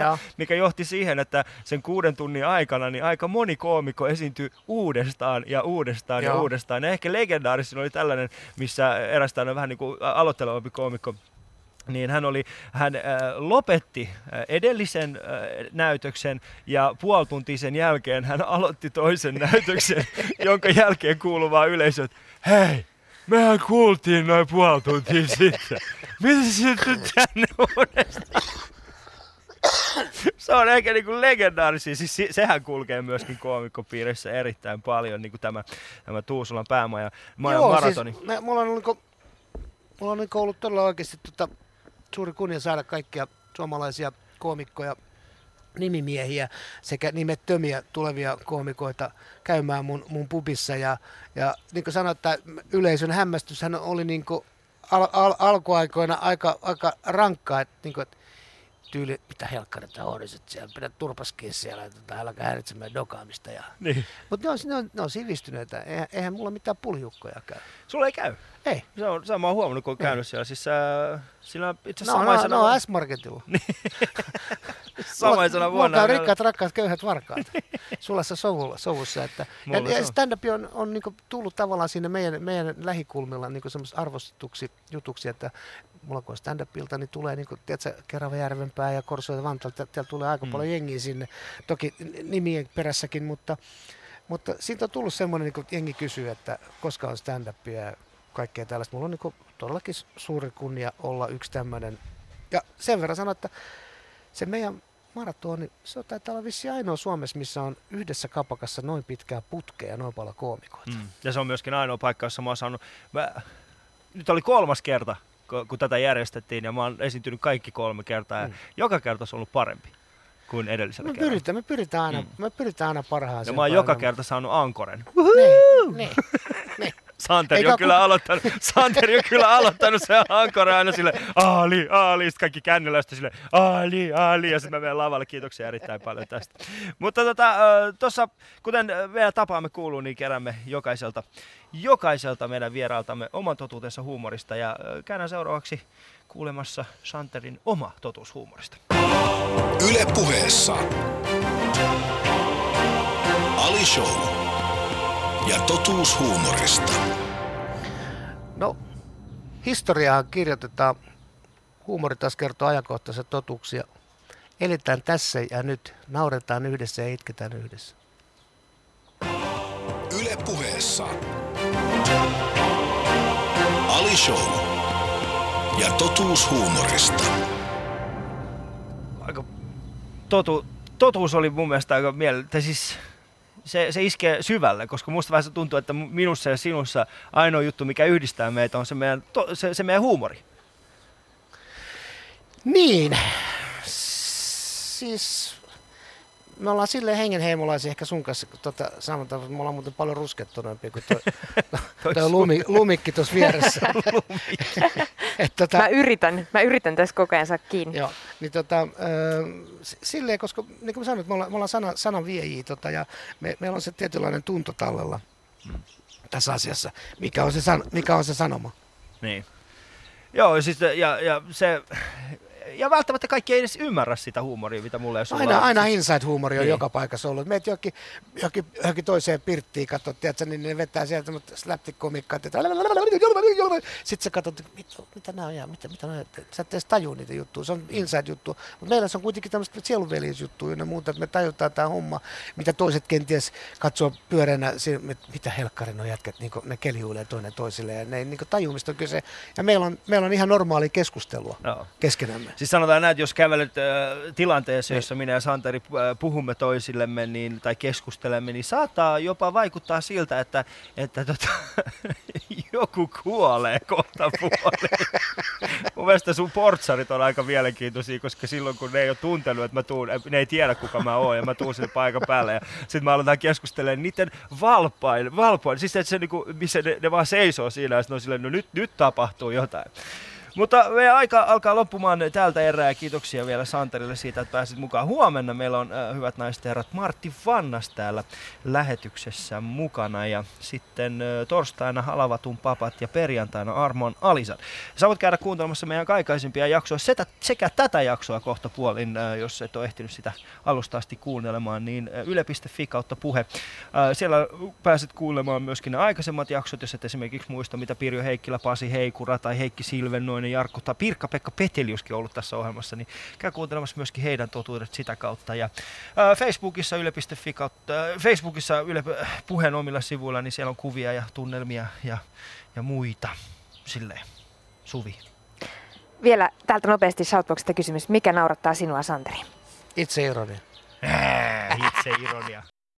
Joo. mikä johti siihen, että sen kuuden tunnin aikana niin aika moni koomikko esiintyi uudestaan ja uudestaan ja Joo. uudestaan. Ja ehkä legendaarisin oli tällainen, missä eräs vähän niin kuin aloittelevampi koomikko niin hän, oli, hän äh, lopetti äh, edellisen äh, näytöksen ja puoli tuntia sen jälkeen hän aloitti toisen näytöksen, jonka jälkeen kuuluvaa yleisö, että hei, mehän kuultiin noin puoli tuntia sitten. Mitä sitten tänne uudestaan? Se on ehkä niinku legendaarisia, siis se- sehän kulkee myöskin koomikkopiirissä erittäin paljon, niin kuin tämä, tämä Tuusulan päämaja maja maratoni. Siis, me, mulla on, niinku, mulla on niinku ollut todella oikeasti tota, suuri kunnia saada kaikkia suomalaisia koomikkoja, nimimiehiä sekä nimettömiä tulevia koomikoita käymään mun, mun pubissa. Ja, ja niin kuin sanoin, että yleisön hämmästyshän oli niin kuin al, al, alkuaikoina aika, aika rankkaa, että, niin kuin, että tyyli, mitä helkkarit on, että siellä pidät turpaskin siellä, että tota, älkää häiritsemään dokaamista. Ja... Niin. Mutta ne on, ne, on, ne on sivistyneitä, eihän, eihän mulla mitään puljukkoja käy. Sulla ei käy. Ei. Se on, se mä oon huomannut, kun on käynyt siellä. Siis äh, on itse No, asiassa no, samaisena, no, S-Marketilla. samaisena vuonna. Mulla käy rikkaat, rakkaat, köyhät, varkaat. Sulassa sovulla, sovussa. Että, Mulla ja, ja on. stand-up on, on niinku tullut tavallaan siinä meidän, meidän lähikulmilla niinku semmoista arvostetuksi jutuksi, että mulla kun on stand-upilta, niin tulee niinku, tiedätkö, Keravajärvenpää ja Korso ja Vantaalta, täällä tulee aika Mm. paljon jengiä sinne, toki nimien perässäkin, mutta, mutta siitä on tullut semmoinen, niinku, että jengi kysyy, että koska on stand-upia kaikkea tällaista. Mulla on niinku todellakin suuri kunnia olla yksi tämmöinen. Ja sen verran sanon, että se meidän maratoni, se on taitaa olla vissi ainoa Suomessa, missä on yhdessä kapakassa noin pitkää putkea ja noin paljon koomikoita. Mm. Ja se on myöskin ainoa paikka, jossa mä oon saanut... Mä... Nyt oli kolmas kerta, ku- kun tätä järjestettiin, ja mä oon esiintynyt kaikki kolme kertaa, ja Mm. joka kerta se on ollut parempi kuin edellisellä Me kerralla. pyritään, me pyritään aina, Mm. me pyritään aina Ja parhaaseen. mä oon joka kerta saanut ankoren. Niin, niin, niin. Santeri Eikä on, kyllä kuka- aloittanut, Santeri on kyllä aloittanut se ankore aina sille Ali, Ali, sitten kaikki kännyllä sitten sille Ali, Ali, ja sitten mä menen lavalle. Kiitoksia erittäin paljon tästä. Mutta tota, tuossa, kuten meidän tapaamme kuuluu, niin keräämme jokaiselta, jokaiselta meidän vierailtamme oman totuutensa huumorista. Ja käydään seuraavaksi kuulemassa Santerin oma totuus huumorista. Yle puheessa. Ali Show. Ja totuus huumorista. No, historiaa kirjoitetaan. Huumori taas kertoo ajankohtaisia totuuksia. Eletään tässä ja nyt. Nauretaan yhdessä ja itketään yhdessä. Yle puheessa. Ali Show. Ja totuus huumorista. aika totu, totuus oli mun mielestä aika mieltä, siis se, se iskee syvälle, koska musta vähän se tuntuu, että minussa ja sinussa ainoa juttu, mikä yhdistää meitä, on se meidän, to, se, se meidän huumori. Niin. Siis me ollaan silleen hengenheimolaisia ehkä sun kanssa tota, sanotaan, että me ollaan muuten paljon ruskettuneempia kuin toi, Toi toi lumi, lumikki tuossa vieressä. Et tota, Mä yritän, mä yritän tässä koko ajan saa kiinni. Joo, niin tota, ö, s- silleen, koska niin kuin mä sanoin, että me ollaan, me ollaan sana, sanan viejiä tota, ja me, meillä on se tietynlainen tunto tallella tässä asiassa. Mikä on se, san, mikä on se sanoma? Niin. Joo, siis, ja, ja se... Ja välttämättä kaikki ei edes ymmärrä sitä huumoria, mitä mulle sulla Aina, on. aina Siis- inside-huumori on Niin. joka paikassa ollut. Meet johonkin, johonkin, johonkin toiseen pirttiin, katsot, tiedätkö, niin ne vetää sieltä semmoista slapstick-komikkaa. että Sitten sä katsot, mitä, mitä nämä on, ja mitä, mitä nämä, on. sä et edes tajua niitä juttuja. Se on inside-juttu. Mutta meillä se on kuitenkin tämmöistä sielunveljesjuttua ja muuta, että me tajutaan tämä homma, mitä toiset kenties katsoo että mitä helkkarin on jätkät, niin ne kelihuilee toinen toisille ja ne ei niin tajua, mistä on kyse. Ja meillä on, meillä on ihan normaali keskustelua Joo. keskenämme. Siis sanotaan näin, että jos kävelet äh, tilanteessa, jossa minä ja Santeri äh, puhumme toisillemme niin, tai keskustelemme, niin saattaa jopa vaikuttaa siltä, että, että tota, joku kuolee kohta puoleen. Mun mielestä sun portsarit on aika mielenkiintoisia, koska silloin kun ne ei ole tuntenut, että mä tuun, ne ei tiedä kuka mä oon ja mä tuun sinne paikan päälle ja sitten mä aletaan keskustelemaan niiden valpain, valpain siis että se niinku, missä ne, ne, vaan seisoo siinä ja sitten on silleen, no nyt, nyt tapahtuu jotain. Mutta meidän aika alkaa loppumaan tältä erää. Kiitoksia vielä Santerille siitä, että pääsit mukaan. Huomenna meillä on äh, hyvät naiset ja herrat Martti Vannas täällä lähetyksessä mukana. Ja sitten äh, torstaina Halavatun papat ja perjantaina Armon Alisan. Sä voit käydä kuuntelemassa meidän aikaisempia jaksoja sekä, sekä tätä jaksoa kohta puolin, äh, jos et ole ehtinyt sitä alusta asti kuunnelemaan, niin äh, yle.fi kautta puhe. Äh, siellä pääset kuulemaan myöskin ne aikaisemmat jaksot, jos et esimerkiksi muista, mitä Pirjo Heikkilä, Pasi Heikura tai Heikki Silvennoinen, Jarkko tai Pirkka-Pekka Peteliuskin on ollut tässä ohjelmassa, niin käy kuuntelemassa myöskin heidän totuudet sitä kautta. Ja ää, Facebookissa yle.fi kautta, ää, Facebookissa Yle puheen omilla sivuilla, niin siellä on kuvia ja tunnelmia ja, ja muita. Silleen. Suvi. Vielä täältä nopeasti Shoutboxista kysymys. Mikä naurattaa sinua, Santeri? Itse ironia. Ää, itse ironia.